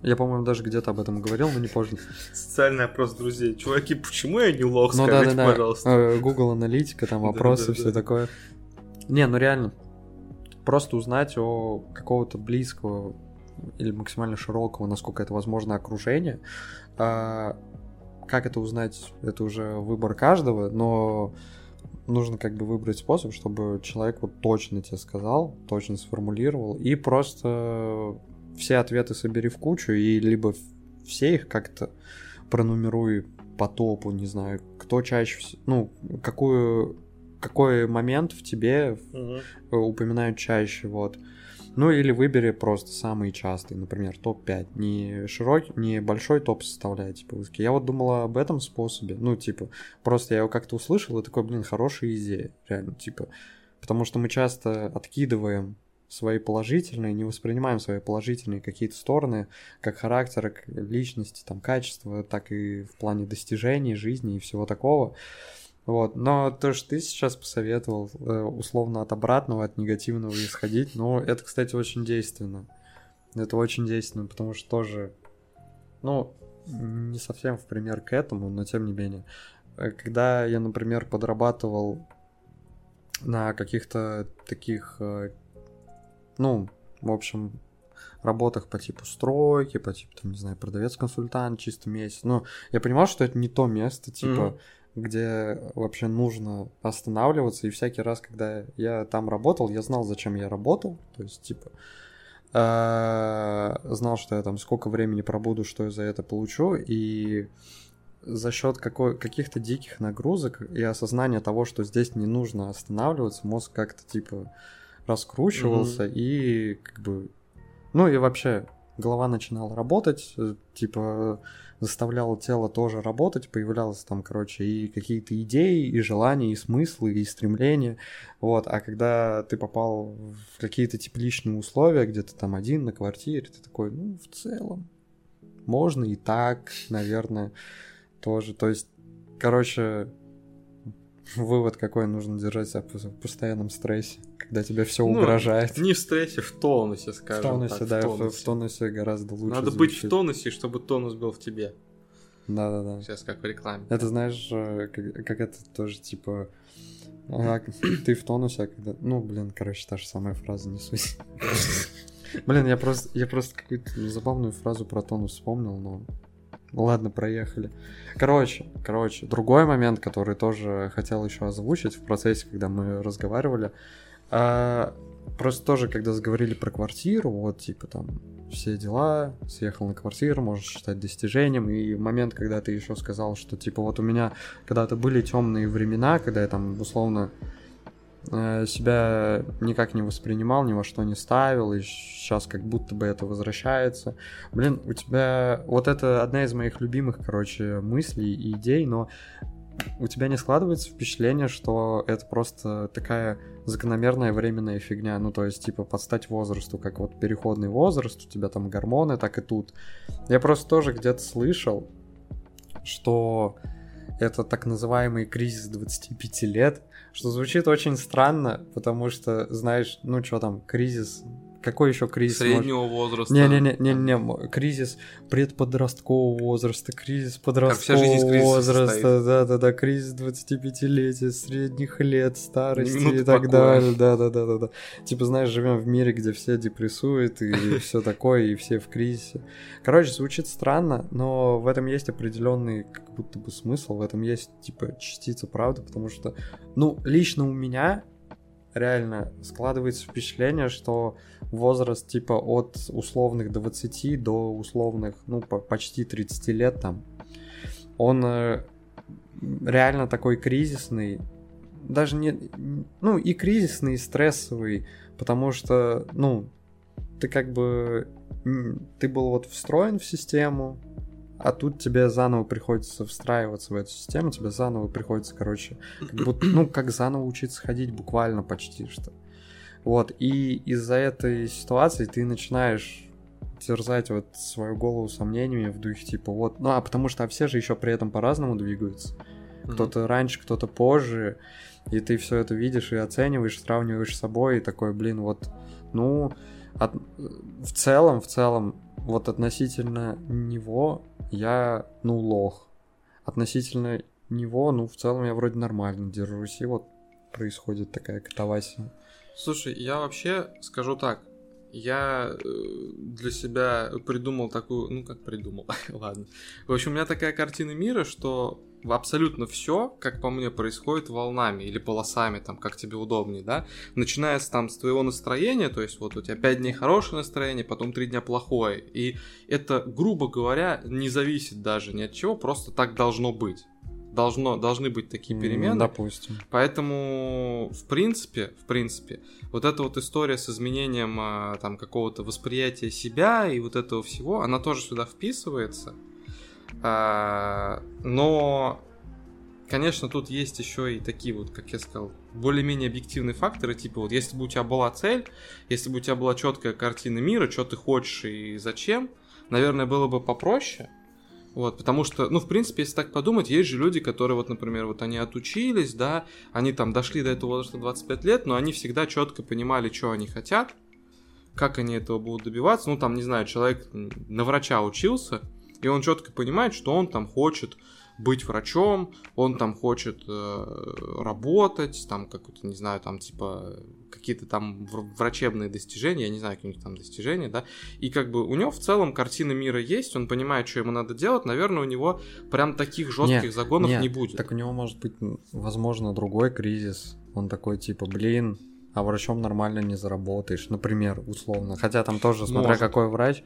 Я, по-моему, даже где-то об этом говорил, но не помню. Социальный опрос друзей. Чуваки, почему я не лох, Ну скажите, да, да. пожалуйста. Э, Google аналитика, там Да, опросы, да, все такое. Не, ну реально. Просто узнать о какого-то близкого или максимально широкого, насколько это возможно, окружения. А, как это узнать, это уже выбор каждого, но нужно как бы выбрать способ, чтобы человек вот точно тебе сказал, точно сформулировал, и просто все ответы собери в кучу, и либо все их как-то пронумеруй по топу, не знаю, кто чаще ну, какую, какой момент в тебе э, упоминают чаще, вот. Ну или выбери просто самые частые, например, топ-5. Не широкий, не большой топ составляй, типа высокий. Я вот думала об этом способе. Ну, типа, просто я его как-то услышал и такой, блин, хорошая идея, реально, типа. Потому что мы часто откидываем свои положительные, не воспринимаем свои положительные какие-то стороны, как характера, как личности, там, качества, так и в плане достижений, жизни и всего такого. Вот. Но то, что ты сейчас посоветовал, э, условно от обратного, от негативного исходить, ну, это, кстати, очень действенно. Это очень действенно, потому что тоже, ну, не совсем в пример к этому, но тем не менее. Э, когда я, например, подрабатывал на каких-то таких, э, ну, в общем, работах по типу стройки, по типу, там, не знаю, продавец-консультант, чисто месяц. Но я понимал, что это не то место, типа, mm-hmm. где вообще нужно останавливаться. И всякий раз, когда я там работал, я знал, зачем я работал. То есть, типа, э, знал, что я там сколько времени пробуду, что я за это получу. И за счет какой, каких-то диких нагрузок и осознания того, что здесь не нужно останавливаться, мозг как-то типа раскручивался mm-hmm. и как бы... Ну и вообще голова начинала работать, э, типа заставляла тело тоже работать, появлялось там, короче, и какие-то идеи, и желания, и смыслы, и стремления, вот, а когда ты попал в какие-то тепличные условия, где ты там один на квартире, ты такой, ну, в целом, можно и так, наверное, тоже. То есть, короче, вывод какой нужно держать себя в постоянном стрессе, когда тебе все ну, угрожает. Не в стрессе, в тонусе, скажем. В тонусе, так, да, в тонусе. в тонусе гораздо лучше. Надо звучит. быть в тонусе, чтобы тонус был в тебе. Да, да, да. Сейчас как в рекламе. Это знаешь, э, как, как это тоже типа. А, ты в тонусе, а когда. Ну, блин, короче, та же самая фраза, не суть. Блин, я просто, я просто какую-то забавную фразу про тонус вспомнил, но Ладно, проехали. Короче, короче, другой момент, который тоже хотел еще озвучить в процессе, когда мы разговаривали. А, просто тоже, когда заговорили про квартиру, вот, типа, там, все дела, съехал на квартиру, можно считать достижением. И момент, когда ты еще сказал, что, типа, вот у меня когда-то были темные времена, когда я там, условно, себя никак не воспринимал, ни во что не ставил, и сейчас как будто бы это возвращается. Блин, у тебя... Вот это одна из моих любимых, короче, мыслей и идей, но у тебя не складывается впечатление, что это просто такая закономерная временная фигня, ну то есть типа подстать возрасту, как вот переходный возраст, у тебя там гормоны, так и тут. Я просто тоже где-то слышал, что это так называемый кризис 25 лет, что звучит очень странно, потому что, знаешь, ну что там, кризис какой еще кризис? Среднего может... возраста. Не-не-не, кризис предподросткового возраста, кризис подросткового возраста, да-да-да, кризис 25-летия, средних лет, старости и так далее, да-да-да-да. Типа, знаешь, живем в мире, где все депрессуют и все такое, и все в кризисе. Короче, звучит странно, но в этом есть определенный как будто бы смысл, в этом есть, типа, частица правды, потому что, ну, лично у меня реально складывается впечатление, что возраст типа от условных 20 до условных, ну, почти 30 лет там, он э, реально такой кризисный, даже не, ну, и кризисный, и стрессовый, потому что, ну, ты как бы, ты был вот встроен в систему, а тут тебе заново приходится встраиваться в эту систему, тебе заново приходится, короче, как будто, ну, как заново учиться ходить буквально почти что. Вот, и из-за этой ситуации ты начинаешь терзать вот свою голову сомнениями в духе типа вот, ну а потому что а все же еще при этом по-разному двигаются. Кто-то раньше, кто-то позже, и ты все это видишь и оцениваешь, сравниваешь с собой, и такой, блин, вот, ну, от, в целом, в целом, вот относительно него я, ну, лох. Относительно него, ну, в целом я вроде нормально держусь, и вот происходит такая катавасия. Слушай, я вообще скажу так, я э, для себя придумал такую, ну как придумал, ладно. В общем, у меня такая картина мира, что абсолютно все, как по мне, происходит волнами или полосами, там, как тебе удобнее, да, начиная с, там, с твоего настроения, то есть вот у тебя 5 дней хорошее настроение, потом 3 дня плохое, и это, грубо говоря, не зависит даже ни от чего, просто так должно быть. Должно, должны быть такие перемены. Допустим. Поэтому, в принципе, в принципе, вот эта вот история с изменением а, там какого-то восприятия себя и вот этого всего, она тоже сюда вписывается. А, но конечно, тут есть еще и такие вот, как я сказал, более-менее объективные факторы, типа вот если бы у тебя была цель, если бы у тебя была четкая картина мира, что ты хочешь и зачем, наверное, было бы попроще. Вот, потому что, ну, в принципе, если так подумать, есть же люди, которые, вот, например, вот они отучились, да, они там дошли до этого возраста 25 лет, но они всегда четко понимали, что они хотят, как они этого будут добиваться. Ну, там, не знаю, человек на врача учился, и он четко понимает, что он там хочет быть врачом, он там хочет э, работать, там какой-то, не знаю, там типа какие-то там врачебные достижения, я не знаю, какие-нибудь там достижения, да, и как бы у него в целом картина мира есть, он понимает, что ему надо делать, наверное, у него прям таких жестких нет, загонов нет, не будет. Так у него может быть, возможно, другой кризис, он такой типа, блин, а врачом нормально не заработаешь, например, условно, хотя там тоже, смотря может. какой врач,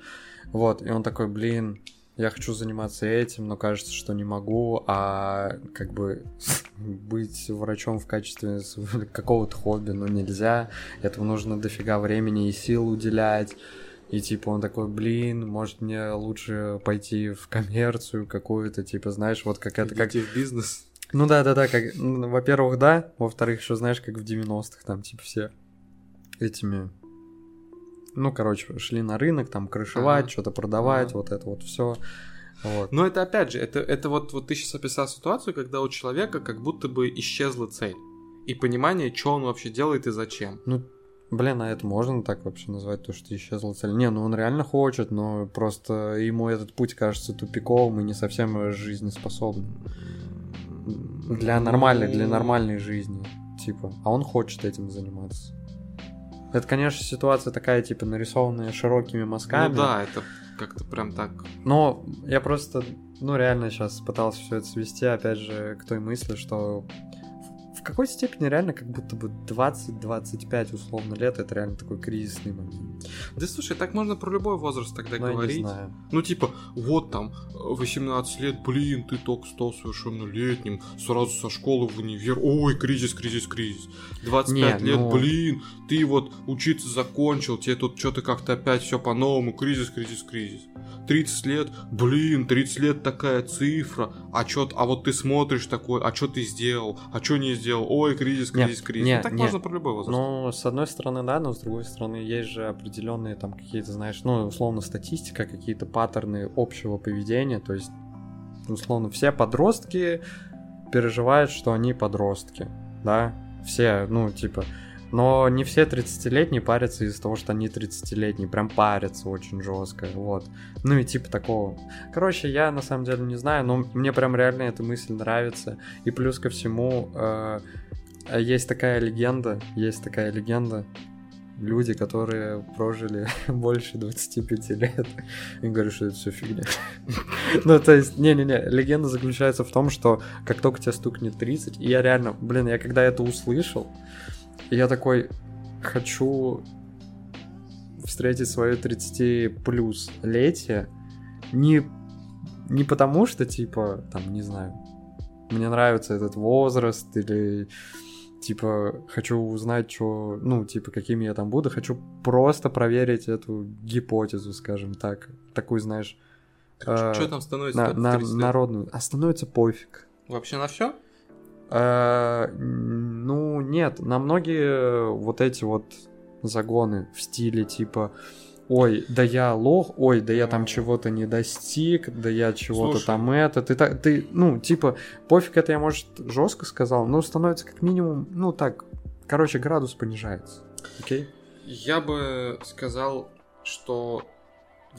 вот, и он такой, блин, я хочу заниматься этим, но кажется, что не могу, а как бы быть врачом в качестве какого-то хобби, ну нельзя, этому нужно дофига времени и сил уделять. И типа он такой, блин, может мне лучше пойти в коммерцию какую-то, типа, знаешь, вот как это как... в бизнес. Ну да, да, да, как, ну, во-первых, да, во-вторых, еще знаешь, как в 90-х, там, типа, все этими ну, короче, шли на рынок, там, крышевать, ага. что-то продавать, ага. вот это вот все. Вот. Но это опять же, это, это вот, вот ты сейчас описал ситуацию, когда у человека как будто бы исчезла цель. И понимание, что он вообще делает и зачем. Ну, блин, а это можно так вообще назвать, то, что исчезла цель? Не, ну он реально хочет, но просто ему этот путь кажется тупиковым и не совсем жизнеспособным. Для нормальной, для ну. нормальной жизни, типа. А он хочет этим заниматься. Это, конечно, ситуация такая, типа, нарисованная широкими мазками. Ну да, это как-то прям так. Но я просто, ну, реально сейчас пытался все это свести, опять же, к той мысли, что в какой степени реально как будто бы 20-25 условно лет это реально такой кризисный момент. Да слушай, так можно про любой возраст тогда ну, говорить. Я не знаю. Ну типа, вот там 18 лет, блин, ты только стал совершеннолетним, сразу со школы в универ, ой, кризис, кризис, кризис. 25 не, лет, ну... блин, ты вот учиться закончил, тебе тут что-то как-то опять все по-новому, кризис, кризис, кризис. 30 лет, блин, 30 лет такая цифра, а чё, а вот ты смотришь такой, а что ты сделал, а что не сделал, ой, кризис, кризис, нет, кризис. Нет, ну, так нет. можно про любой возраст. Ну, с одной стороны, да, но с другой стороны, есть же определенные там какие-то, знаешь, ну, условно, статистика, какие-то паттерны общего поведения, то есть, условно, все подростки переживают, что они подростки, да, все, ну, типа, но не все 30-летние парятся из-за того, что они 30-летние. Прям парятся очень жестко. Вот. Ну и типа такого. Короче, я на самом деле не знаю, но мне прям реально эта мысль нравится. И плюс ко всему, э, есть такая легенда, есть такая легенда, люди, которые прожили больше 25 лет. И говорю, что это все фигня. ну, то есть, не-не-не, легенда заключается в том, что как только тебе стукнет 30, и я реально, блин, я когда это услышал, и я такой, хочу встретить свое 30 плюс летие не, не потому что, типа, там, не знаю, мне нравится этот возраст или типа, хочу узнать, что, ну, типа, какими я там буду, хочу просто проверить эту гипотезу, скажем так, такую, знаешь... Что э, там становится? На, на, народную. А становится пофиг. Вообще на все? Э, ну, нет, на многие вот эти вот загоны в стиле типа ой, да я лох, ой, да я там чего-то не достиг, да я чего-то там это, ты так, ты, ну, типа, пофиг это я, может, жестко сказал, но становится как минимум, ну, так, короче, градус понижается, окей? Я бы сказал, что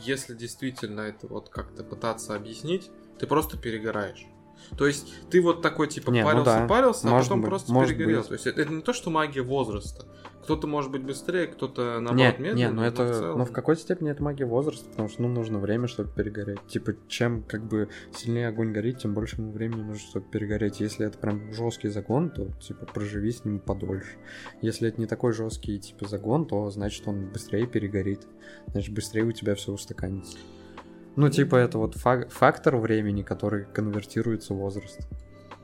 если действительно это вот как-то пытаться объяснить, ты просто перегораешь. То есть ты вот такой типа не, ну парился, ну да. парился, а потом быть, просто перегорел. Быть. То есть это, это не то, что магия возраста. Кто-то может быть быстрее, кто-то наоборот нет, медленнее. Не, но это, но, целом... но в какой-то степени это магия возраста, потому что ну нужно время, чтобы перегореть. Типа чем как бы сильнее огонь горит, тем больше ему времени нужно, чтобы перегореть. Если это прям жесткий загон, то типа проживи с ним подольше. Если это не такой жесткий типа загон, то значит он быстрее перегорит. Значит быстрее у тебя все устаканится. Ну, типа, это вот фактор времени, который конвертируется в возраст.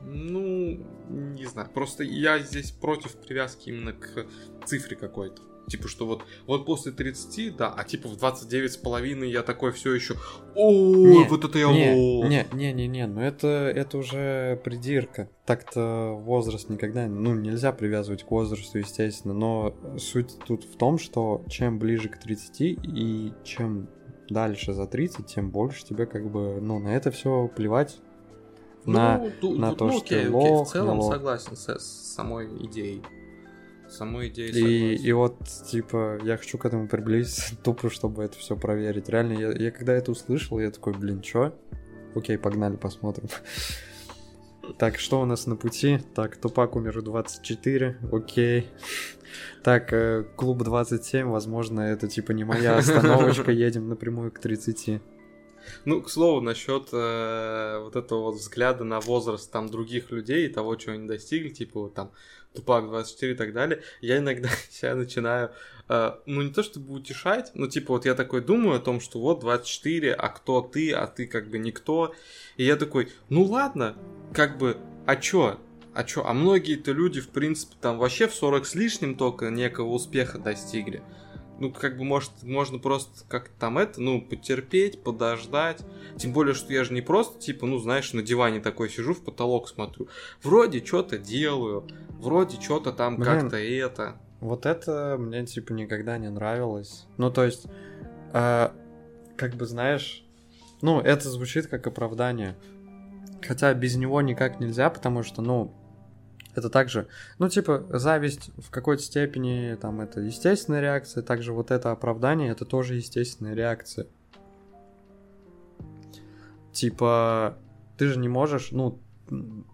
Ну, не знаю. Просто я здесь против привязки именно к цифре какой-то. Типа, что вот, вот после 30, да, а типа в 29 с половиной я такой все еще, о, вот это я не, не, не, не, не, ну это, это уже придирка. Так-то возраст никогда, ну, нельзя привязывать к возрасту, естественно, но суть тут в том, что чем ближе к 30 и чем дальше за 30, тем больше тебе как бы, ну, на это все плевать. на, ну, ту- на ну, то, ну, что окей, окей, лох, в целом лох. согласен с, с самой идеей. Самой идеей И, согласен. и вот, типа, я хочу к этому приблизиться, тупо, чтобы это все проверить. Реально, я, я когда это услышал, я такой, блин, чё? Окей, погнали, посмотрим. Так, что у нас на пути? Так, Тупак умер в 24, окей. Так, э, клуб 27, возможно, это типа не моя остановочка, едем напрямую к 30. Ну, к слову, насчет э, вот этого вот взгляда на возраст там других людей и того, чего они достигли, типа вот там Тупак 24 и так далее, я иногда себя начинаю, э, ну не то чтобы утешать, но типа вот я такой думаю о том, что вот 24, а кто ты, а ты как бы никто, и я такой, ну ладно, как бы, а чё, а чё, а многие-то люди, в принципе, там вообще в 40 с лишним только некого успеха достигли. Ну, как бы, может, можно просто как там это, ну, потерпеть, подождать. Тем более, что я же не просто, типа, ну, знаешь, на диване такой сижу, в потолок смотрю. Вроде что-то делаю, вроде что-то там как-то это. Вот это мне, типа, никогда не нравилось. Ну, то есть, э, как бы, знаешь, ну, это звучит как оправдание. Хотя без него никак нельзя, потому что, ну, это также, ну, типа, зависть в какой-то степени, там, это естественная реакция, также вот это оправдание, это тоже естественная реакция. Типа, ты же не можешь, ну,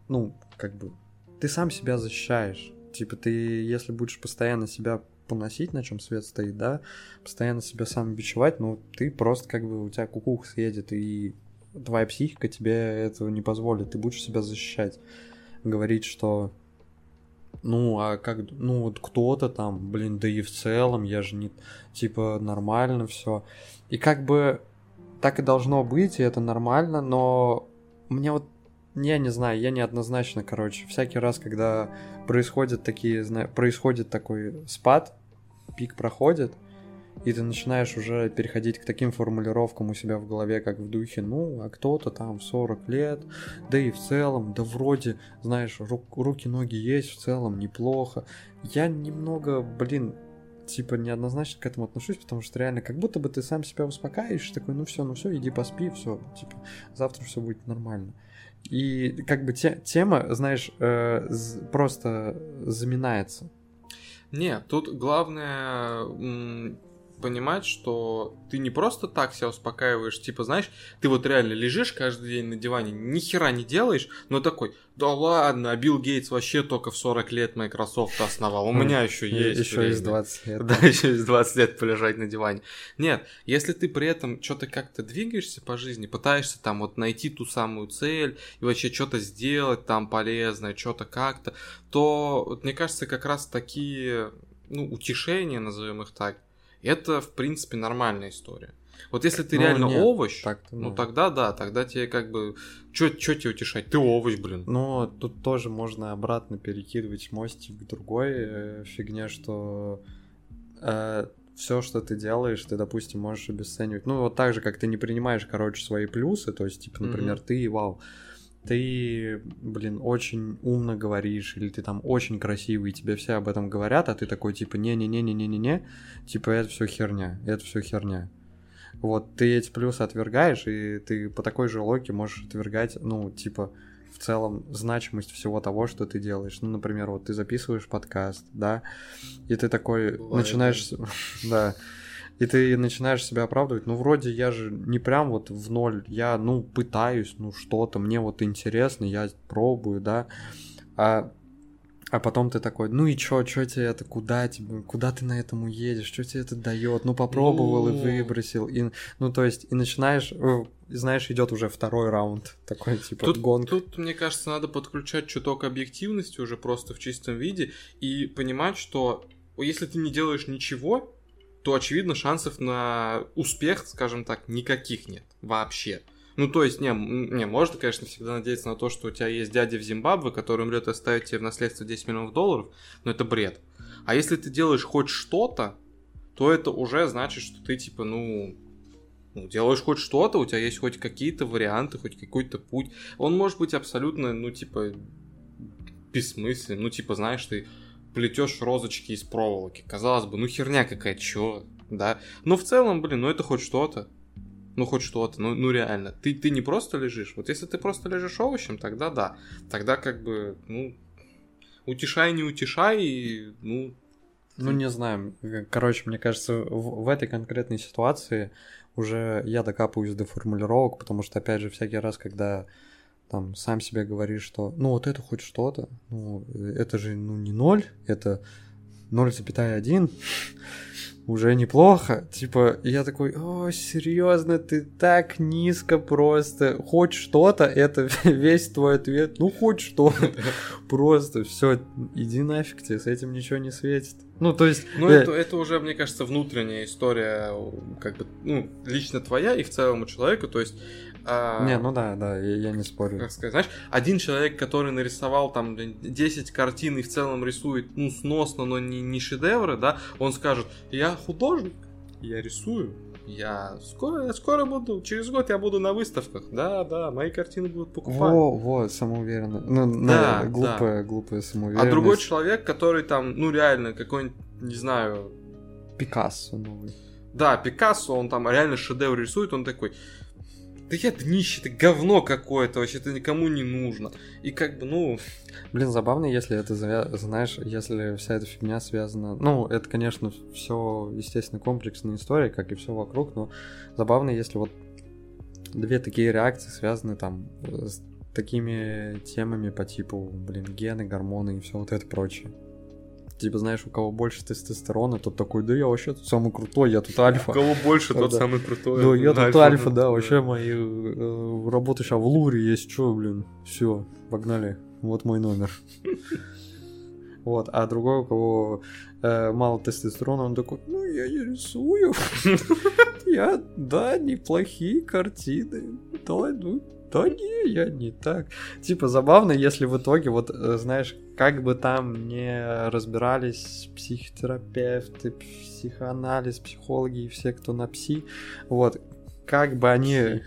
ну, как бы, ты сам себя защищаешь. Типа, ты, если будешь постоянно себя поносить, на чем свет стоит, да, постоянно себя сам бичевать, ну, ты просто, как бы, у тебя кукуха съедет, и твоя психика тебе этого не позволит, ты будешь себя защищать. Говорить, что ну, а как, ну, вот кто-то там, блин, да и в целом, я же не, типа, нормально все. И как бы так и должно быть, и это нормально, но мне вот, я не знаю, я неоднозначно, короче, всякий раз, когда происходят такие, происходит такой спад, пик проходит, и ты начинаешь уже переходить к таким формулировкам у себя в голове, как в духе, ну, а кто-то там в 40 лет, да и в целом, да вроде, знаешь, ру- руки-ноги есть, в целом неплохо. Я немного, блин, типа неоднозначно к этому отношусь, потому что реально как будто бы ты сам себя успокаиваешь, такой, ну все, ну все, иди поспи, все, типа, завтра все будет нормально. И как бы те- тема, знаешь, э, просто заминается. Не, тут главное понимать, что ты не просто так себя успокаиваешь, типа, знаешь, ты вот реально лежишь каждый день на диване, ни хера не делаешь, но такой, да ладно, а Билл Гейтс вообще только в 40 лет Microsoft основал, у меня еще есть Еще время». из 20 лет. Да, еще из 20 лет полежать на диване. Нет, если ты при этом что-то как-то двигаешься по жизни, пытаешься там вот найти ту самую цель и вообще что-то сделать там полезное, что-то как-то, то вот мне кажется, как раз такие, ну, утешения, назовем их так, это, в принципе, нормальная история. Вот если ты Ну, реально нет, овощ, так-то, ну ну. тогда да, тогда тебе как бы... Чё, чё тебе утешать? Ты овощ, блин. Но тут тоже можно обратно перекидывать мостик к другой э, фигне, что все, что ты делаешь, ты, допустим, можешь обесценивать. Ну, вот так же, как ты не принимаешь, короче, свои плюсы, то есть, типа, например, ты, вау, ты, блин, очень умно говоришь, или ты там очень красивый, и тебе все об этом говорят, а ты такой, типа, не-не-не-не-не-не-не, типа, это все херня, это все херня. Вот, ты эти плюсы отвергаешь, и ты по такой же логике можешь отвергать, ну, типа, в целом значимость всего того, что ты делаешь. Ну, например, вот ты записываешь подкаст, да, и ты такой Бывает, начинаешь, да, и ты начинаешь себя оправдывать, ну, вроде я же не прям вот в ноль, я, ну, пытаюсь, ну, что-то, мне вот интересно, я пробую, да, а, а потом ты такой, ну и чё, чё тебе это, куда тебе, куда ты на этом уедешь, что тебе это дает, ну, попробовал Ну. и выбросил, и, ну, то есть, и начинаешь, э, знаешь, идет уже второй раунд, такой, типа, Тут, гонка. тут, мне кажется, надо подключать чуток объективности уже просто в чистом виде и понимать, что если ты не делаешь ничего, то, очевидно, шансов на успех, скажем так, никаких нет вообще. Ну, то есть, не, не, можно, конечно, всегда надеяться на то, что у тебя есть дядя в Зимбабве, который умрет и оставит тебе в наследство 10 миллионов долларов, но это бред. А если ты делаешь хоть что-то, то это уже значит, что ты типа, ну, ну, делаешь хоть что-то, у тебя есть хоть какие-то варианты, хоть какой-то путь. Он может быть абсолютно, ну, типа, бессмысленным. Ну, типа, знаешь, ты плетешь розочки из проволоки. Казалось бы, ну херня какая, чё, да. Но в целом, блин, ну это хоть что-то. Ну хоть что-то, ну, ну реально. Ты, ты не просто лежишь. Вот если ты просто лежишь овощем, тогда да. Тогда как бы, ну, утешай, не утешай, и, ну... Ну, не знаю. Короче, мне кажется, в, в этой конкретной ситуации уже я докапываюсь до формулировок, потому что, опять же, всякий раз, когда там сам себе говоришь, что ну вот это хоть что-то, ну это же ну не ноль, это 0,1, уже неплохо. Типа, я такой, о, серьезно, ты так низко просто. Хоть что-то, это весь твой ответ. Ну, хоть что-то. Просто все, иди нафиг тебе, с этим ничего не светит. Ну, то есть... Ну, я... это, это уже, мне кажется, внутренняя история, как бы, ну, лично твоя и в целом у человека. То есть а, не, ну да, да, я, я не спорю. Как сказать, знаешь, один человек, который нарисовал там 10 картин и в целом рисует, ну, сносно, но не, не шедевры, да, он скажет, я художник, я рисую, я скоро, скоро буду, через год я буду на выставках. Да, да, мои картины будут покупать. Во, во, самоуверенно. Ну, да, да, глупая, да. глупая самоуверенность. А другой человек, который там, ну, реально, какой-нибудь, не знаю... Пикассо новый. Да, Пикассо, он там реально шедевр рисует, он такой, да я днище, это говно какое-то, вообще это никому не нужно. И как бы, ну... Блин, забавно, если это, знаешь, если вся эта фигня связана... Ну, это, конечно, все, естественно, комплексная история, как и все вокруг, но забавно, если вот две такие реакции связаны там с такими темами по типу, блин, гены, гормоны и все вот это прочее типа, знаешь, у кого больше тестостерона, тот такой, да я вообще тут самый крутой, я тут альфа. У кого больше, тот самый крутой. Да, я тут альфа, да, вообще мои э, работы сейчас в Луре есть, что, блин, все, погнали, вот мой номер. Вот, а другой, у кого э, мало тестостерона, он такой, ну, я не рисую. Я, да, неплохие картины. Да, ну, да не, я не так. Типа забавно, если в итоге, вот, э, знаешь, как бы там не разбирались психотерапевты, психоанализ, психологи и все, кто на пси, вот, как бы они...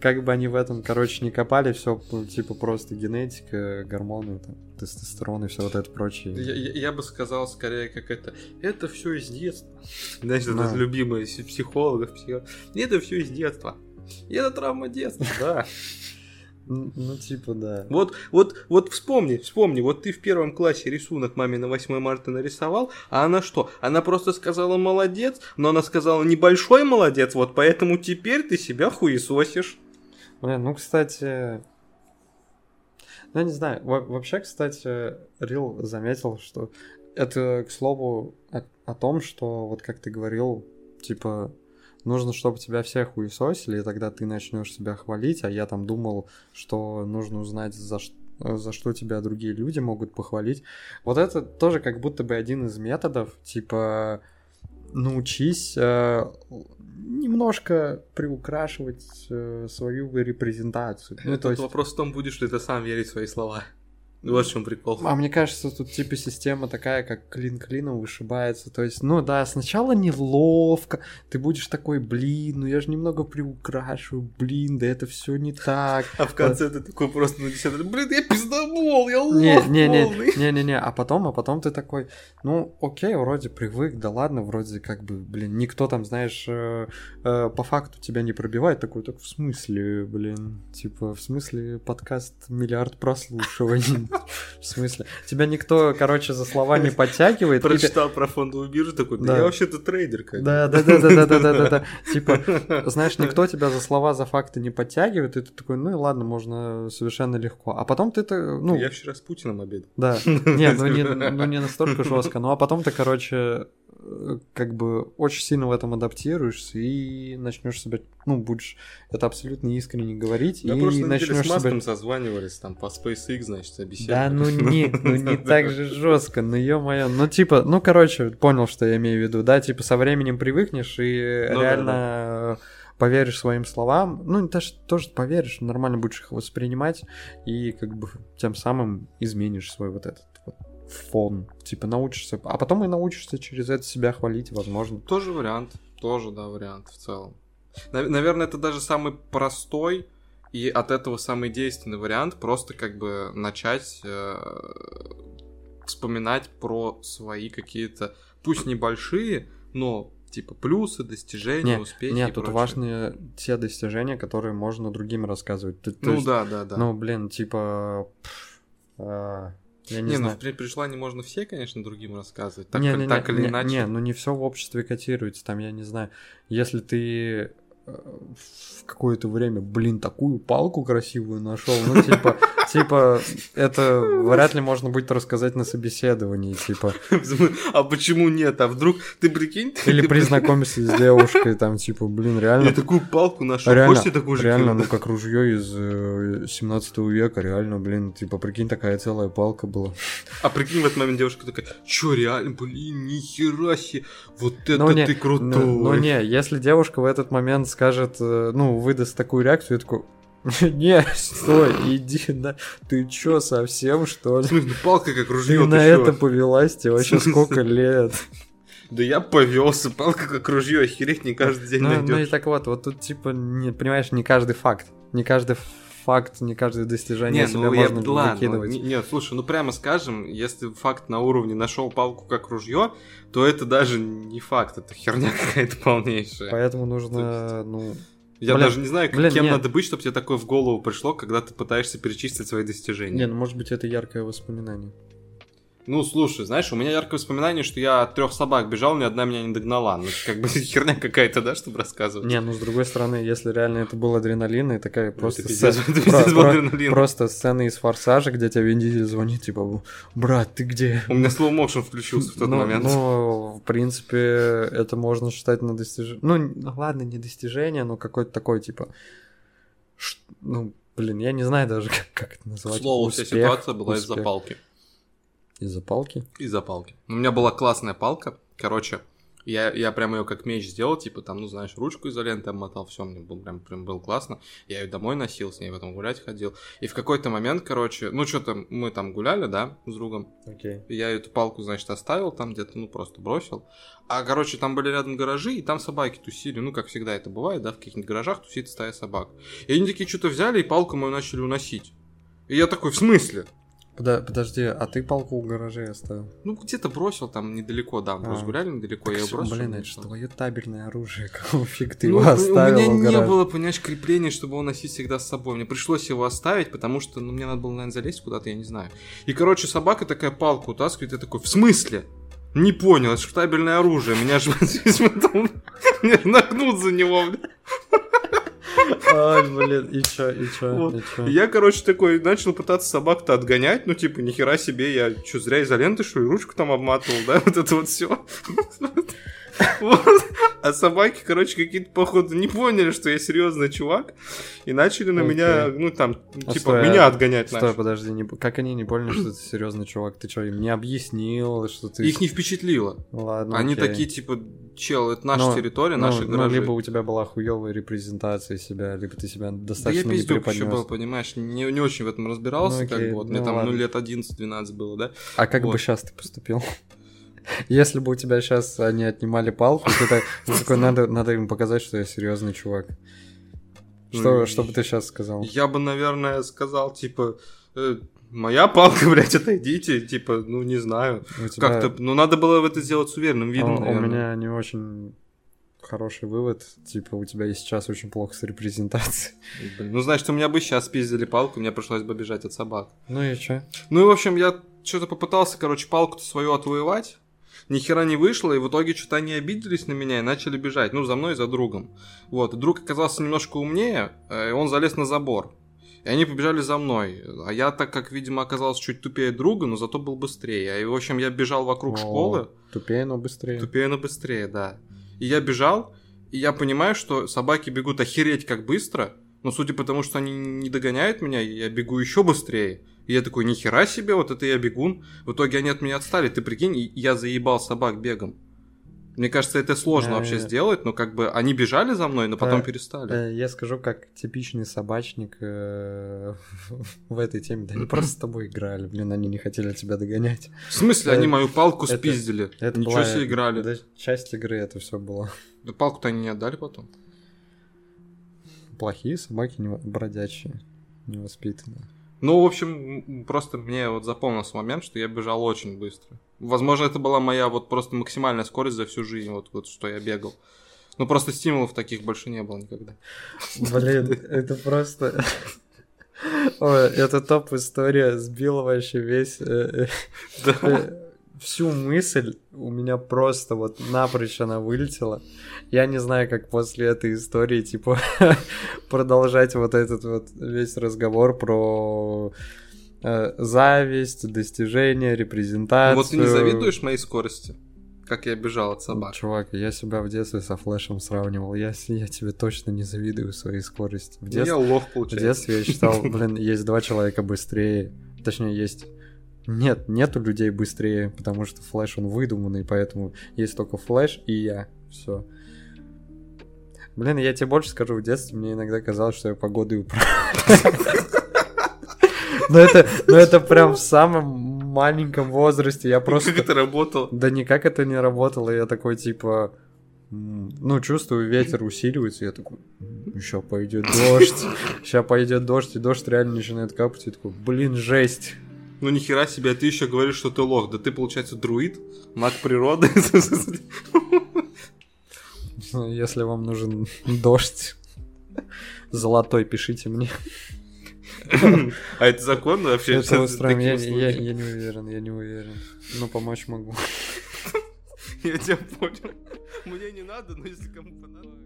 Как бы они в этом, короче, не копали, все типа просто генетика, гормоны, там, тестостерон и все вот это прочее. Я, я, я бы сказал скорее, как это. Это все из детства. Знаешь, да. это любимые психологов, психологов. Это все из детства. И это травма детства, да. Ну, типа, да. Вот, вот, вот вспомни, вспомни, вот ты в первом классе рисунок маме на 8 марта нарисовал, а она что? Она просто сказала молодец, но она сказала небольшой молодец, вот поэтому теперь ты себя хуесосишь. Блин, ну, кстати, ну, я не знаю, вообще, кстати, Рил заметил, что это, к слову, о, о том, что, вот как ты говорил, типа, нужно, чтобы тебя всех хуесосили, и тогда ты начнешь себя хвалить, а я там думал, что нужно узнать, за что за что тебя другие люди могут похвалить. Вот это тоже как будто бы один из методов, типа научись э, немножко приукрашивать э, свою репрезентацию. Ну, то есть... вопрос в том, будешь ли ты сам верить в свои слова. Вот в чем прикол. А мне кажется, тут типа система такая, как клин клином вышибается. То есть, ну да, сначала неловко, ты будешь такой, блин, ну я же немного приукрашиваю, блин, да это все не так. А в конце ты такой просто на десятый, блин, я пиздобол, я лох не, не, не, не, не, не, а потом, а потом ты такой, ну окей, вроде привык, да ладно, вроде как бы, блин, никто там, знаешь, э, э, по факту тебя не пробивает, такой, так в смысле, блин, типа, в смысле подкаст миллиард прослушиваний. В смысле? Тебя никто, короче, за слова не подтягивает. Прочитал про фондовую биржу такой, да я вообще-то трейдер. Да, да, да, да, да, да, да, да. Типа, знаешь, никто тебя за слова, за факты не подтягивает, и ты такой, ну и ладно, можно совершенно легко. А потом ты, ну... Я вчера с Путиным обедал. Да. Ну не, ну не настолько жестко. Ну а потом ты, короче, как бы очень сильно в этом адаптируешься и начнешь себя, ну, будешь это абсолютно искренне говорить. Да, и просто начнешь с Маском себя... созванивались там по SpaceX, значит, обещали. Да, ну не, ну не так же жестко, ну ё-моё. Ну типа, ну короче, понял, что я имею в виду, да, типа со временем привыкнешь и ну, реально да, да. поверишь своим словам, ну даже тоже поверишь, нормально будешь их воспринимать и как бы тем самым изменишь свой вот этот фон. Типа научишься, а потом и научишься через это себя хвалить, возможно. Тоже вариант. Тоже, да, вариант в целом. Нав- Наверное, это даже самый простой и от этого самый действенный вариант. Просто как бы начать э, вспоминать про свои какие-то, пусть небольшие, но типа плюсы, достижения, Не, успехи. Нет, тут прочее. важны те достижения, которые можно другим рассказывать. Ты- Ну есть, да, да, да. Ну, блин, типа... пф, а, я не, не, ну знаю. при, при желании можно все, конечно, другим рассказывать. Так, не, не, так не, или не, иначе. Не, ну не все в обществе котируется. Там, я не знаю, если ты в какое-то время, блин, такую палку красивую нашел, ну, типа, типа, это вряд ли можно будет рассказать на собеседовании, типа, А почему нет? А вдруг ты прикинь? или ты при знакомстве с девушкой, там, типа, блин, реально, Я такую палку нашел. реально, Хочешь, такую же реально, ну, как ружье из э, 17 века, реально, блин, типа, прикинь, такая целая палка была. А прикинь, в этот момент девушка такая, чё, реально, блин, нихера себе, вот это Ну, не, ты крутой. Ну, ну не, если девушка в этот момент скажет, э, ну, выдаст такую реакцию, я такой, не, стой, иди, на... ты чё, совсем, что ли? Смысле, палка как ружье, Ты ты на чё? это повелась, тебе вообще сколько лет? Да я повелся, палка как ружье, охереть не каждый день Ну, ну и найдешь. так вот, вот тут типа, не, понимаешь, не каждый факт, не каждый факт, не каждое достижение Не, себя ну я, можно ладно, выкидывать. не, не, слушай, ну прямо скажем, если факт на уровне нашел палку как ружье, то это даже не факт, это херня какая-то полнейшая. Поэтому нужно, ну, Я Блин, даже не знаю, блин, кем нет. надо быть, чтобы тебе такое в голову пришло, когда ты пытаешься перечислить свои достижения. не, ну может быть это яркое воспоминание. Ну, слушай, знаешь, у меня яркое воспоминание, что я от трех собак бежал, ни одна меня не догнала. Ну, как бы херня какая-то, да, чтобы рассказывать. Не, ну с другой стороны, если реально это был адреналин и такая просто Ну, пиздец, сцена- про- про- просто сцена из Форсажа, где тебе Вин Дизель звонит, типа, брат, ты где? У меня slow motion включился в тот ну, момент. ну, в принципе, это можно считать на достижение. Ну, ладно, не достижение, но какой-то такой, типа, ш- ну, блин, я не знаю даже, как, как это К назвать. слову, вся ситуация была из-за палки. Из-за палки? Из-за палки. У меня была классная палка. Короче, я, я прям ее как меч сделал, типа там, ну знаешь, ручку изолентой обмотал, все, мне был прям, прям было классно. Я ее домой носил, с ней потом гулять ходил. И в какой-то момент, короче, ну что-то мы там гуляли, да, с другом. Окей. Я эту палку, значит, оставил там где-то, ну, просто бросил. А, короче, там были рядом гаражи, и там собаки тусили. Ну, как всегда это бывает, да, в каких-нибудь гаражах тусит стая собак. И они такие что-то взяли и палку мою начали уносить. И я такой, в смысле? Подо- подожди, а ты палку в гараже оставил? Ну, где-то бросил там недалеко, да, мы просто гуляли недалеко, я ее Всё, бросил. Блин, и это же твое табельное оружие, какого фиг ты Ну, его оставил у меня в не было, понимаешь, крепления, чтобы его носить всегда с собой. Мне пришлось его оставить, потому что, ну, мне надо было, наверное, залезть куда-то, я не знаю. И, короче, собака такая палку утаскивает, я такой, в смысле? Не понял, это же табельное оружие, меня же нагнут за него, бля. Ай, блин, и чё, и чё, Вот. и чё? И Я, короче, такой начал пытаться собак-то отгонять, ну, типа, нихера себе, я что, зря изоленты, что ли, ручку там обматывал, да, вот это вот все. А собаки, короче, какие-то, походу, не поняли, что я серьезный чувак, и начали на меня, ну, там, А типа, меня отгонять Стой, подожди, как они не поняли, что ты серьезный чувак? Ты что, им не объяснил, что ты... Их не впечатлило. Ладно, Они такие, типа, чел, это наша Ну, территория, Ну, наши ну, гаражи. либо у тебя была хуевая репрезентация себя, либо ты себя Да я достаточно пиздюк еще был, понимаешь, не, не очень в этом разбирался, как бы, вот, мне там, ну, лет 11-12 было, да? А как бы сейчас ты поступил? Если бы у тебя сейчас они отнимали палку, ты, так- ты такой, надо, надо им показать, что я серьезный чувак. Что, Ну, что бы ты сейчас сказал? Я бы, наверное, сказал, типа, э, моя палка, блядь, отойдите, типа, ну, не знаю. Тебя- Как-то, ну, надо было это сделать с уверенным А, видом, у меня не очень хороший вывод. Типа, у тебя и сейчас очень плохо с репрезентацией. Блин, Ну, значит, у меня бы сейчас пиздили палку, мне пришлось бы бежать от собак. Ну и чё? Ну и, в общем, я что-то попытался, короче, палку-то свою отвоевать. Ни хера не вышло, и в итоге что-то они обиделись на меня и начали бежать. Ну, за мной и за другом. Вот, друг оказался немножко умнее, э, и он залез на забор. И они побежали за мной. А я, так как, видимо, оказался чуть тупее друга, но зато был быстрее. И, в общем, я бежал вокруг О, школы. Тупее, но быстрее. Тупее, но быстрее, да. И я бежал, и я понимаю, что собаки бегут охереть как быстро, но судя по тому, что они не догоняют меня, я бегу еще быстрее. И я такой, нихера себе, вот это я бегун. В итоге они от меня отстали, ты прикинь, я заебал собак бегом. Мне кажется, это сложно Э, вообще сделать, но как бы они бежали за мной, но потом Э, перестали. Э, Я скажу, как типичный собачник в этой теме. Да они просто с тобой играли, блин, они не хотели тебя догонять. В смысле, они мою палку спиздили? Ничего себе играли. часть игры это все было. Да палку-то они не отдали потом. Плохие собаки, бродячие, невоспитанные. Ну, в общем, просто мне вот запомнился момент, что я бежал очень быстро. Возможно, это была моя вот просто максимальная скорость за всю жизнь, вот, вот что я бегал. Ну, просто стимулов таких больше не было никогда. Блин, это просто... Ой, это топ-история сбила вообще весь... Всю мысль у меня просто вот напрочь она вылетела. Я не знаю, как после этой истории, типа, продолжать вот этот вот весь разговор про э, зависть, достижения, репрезентацию. Ну, вот ты не завидуешь моей скорости? Как я бежал от собак. Чувак, я себя в детстве со флешем сравнивал. Я, я тебе точно не завидую своей скорости. В Ну, детстве, Я лох, в получается. детстве я считал, блин, есть два человека быстрее. Точнее, есть... Нет, нету людей быстрее, потому что флэш, он выдуманный, поэтому есть только флэш и я. Все. Блин, я тебе больше скажу, в детстве мне иногда казалось, что я погодой управляю. Но это, но это прям в самом маленьком возрасте. Я просто... Как это работало? Да никак это не работало, я такой типа, ну чувствую ветер усиливается, я такой, еще пойдет дождь, сейчас пойдет дождь, и дождь реально начинает капать, и такой, блин, жесть. Ну нихера себе, а ты еще говоришь, что ты лох. Да ты, получается, друид, маг природы. Ну, Если вам нужен дождь золотой, пишите мне. А это законно вообще? Это в устроим. Я, я- не уверен, я не уверен. Но помочь могу. Я тебя понял. Мне не надо, но если кому понадобится...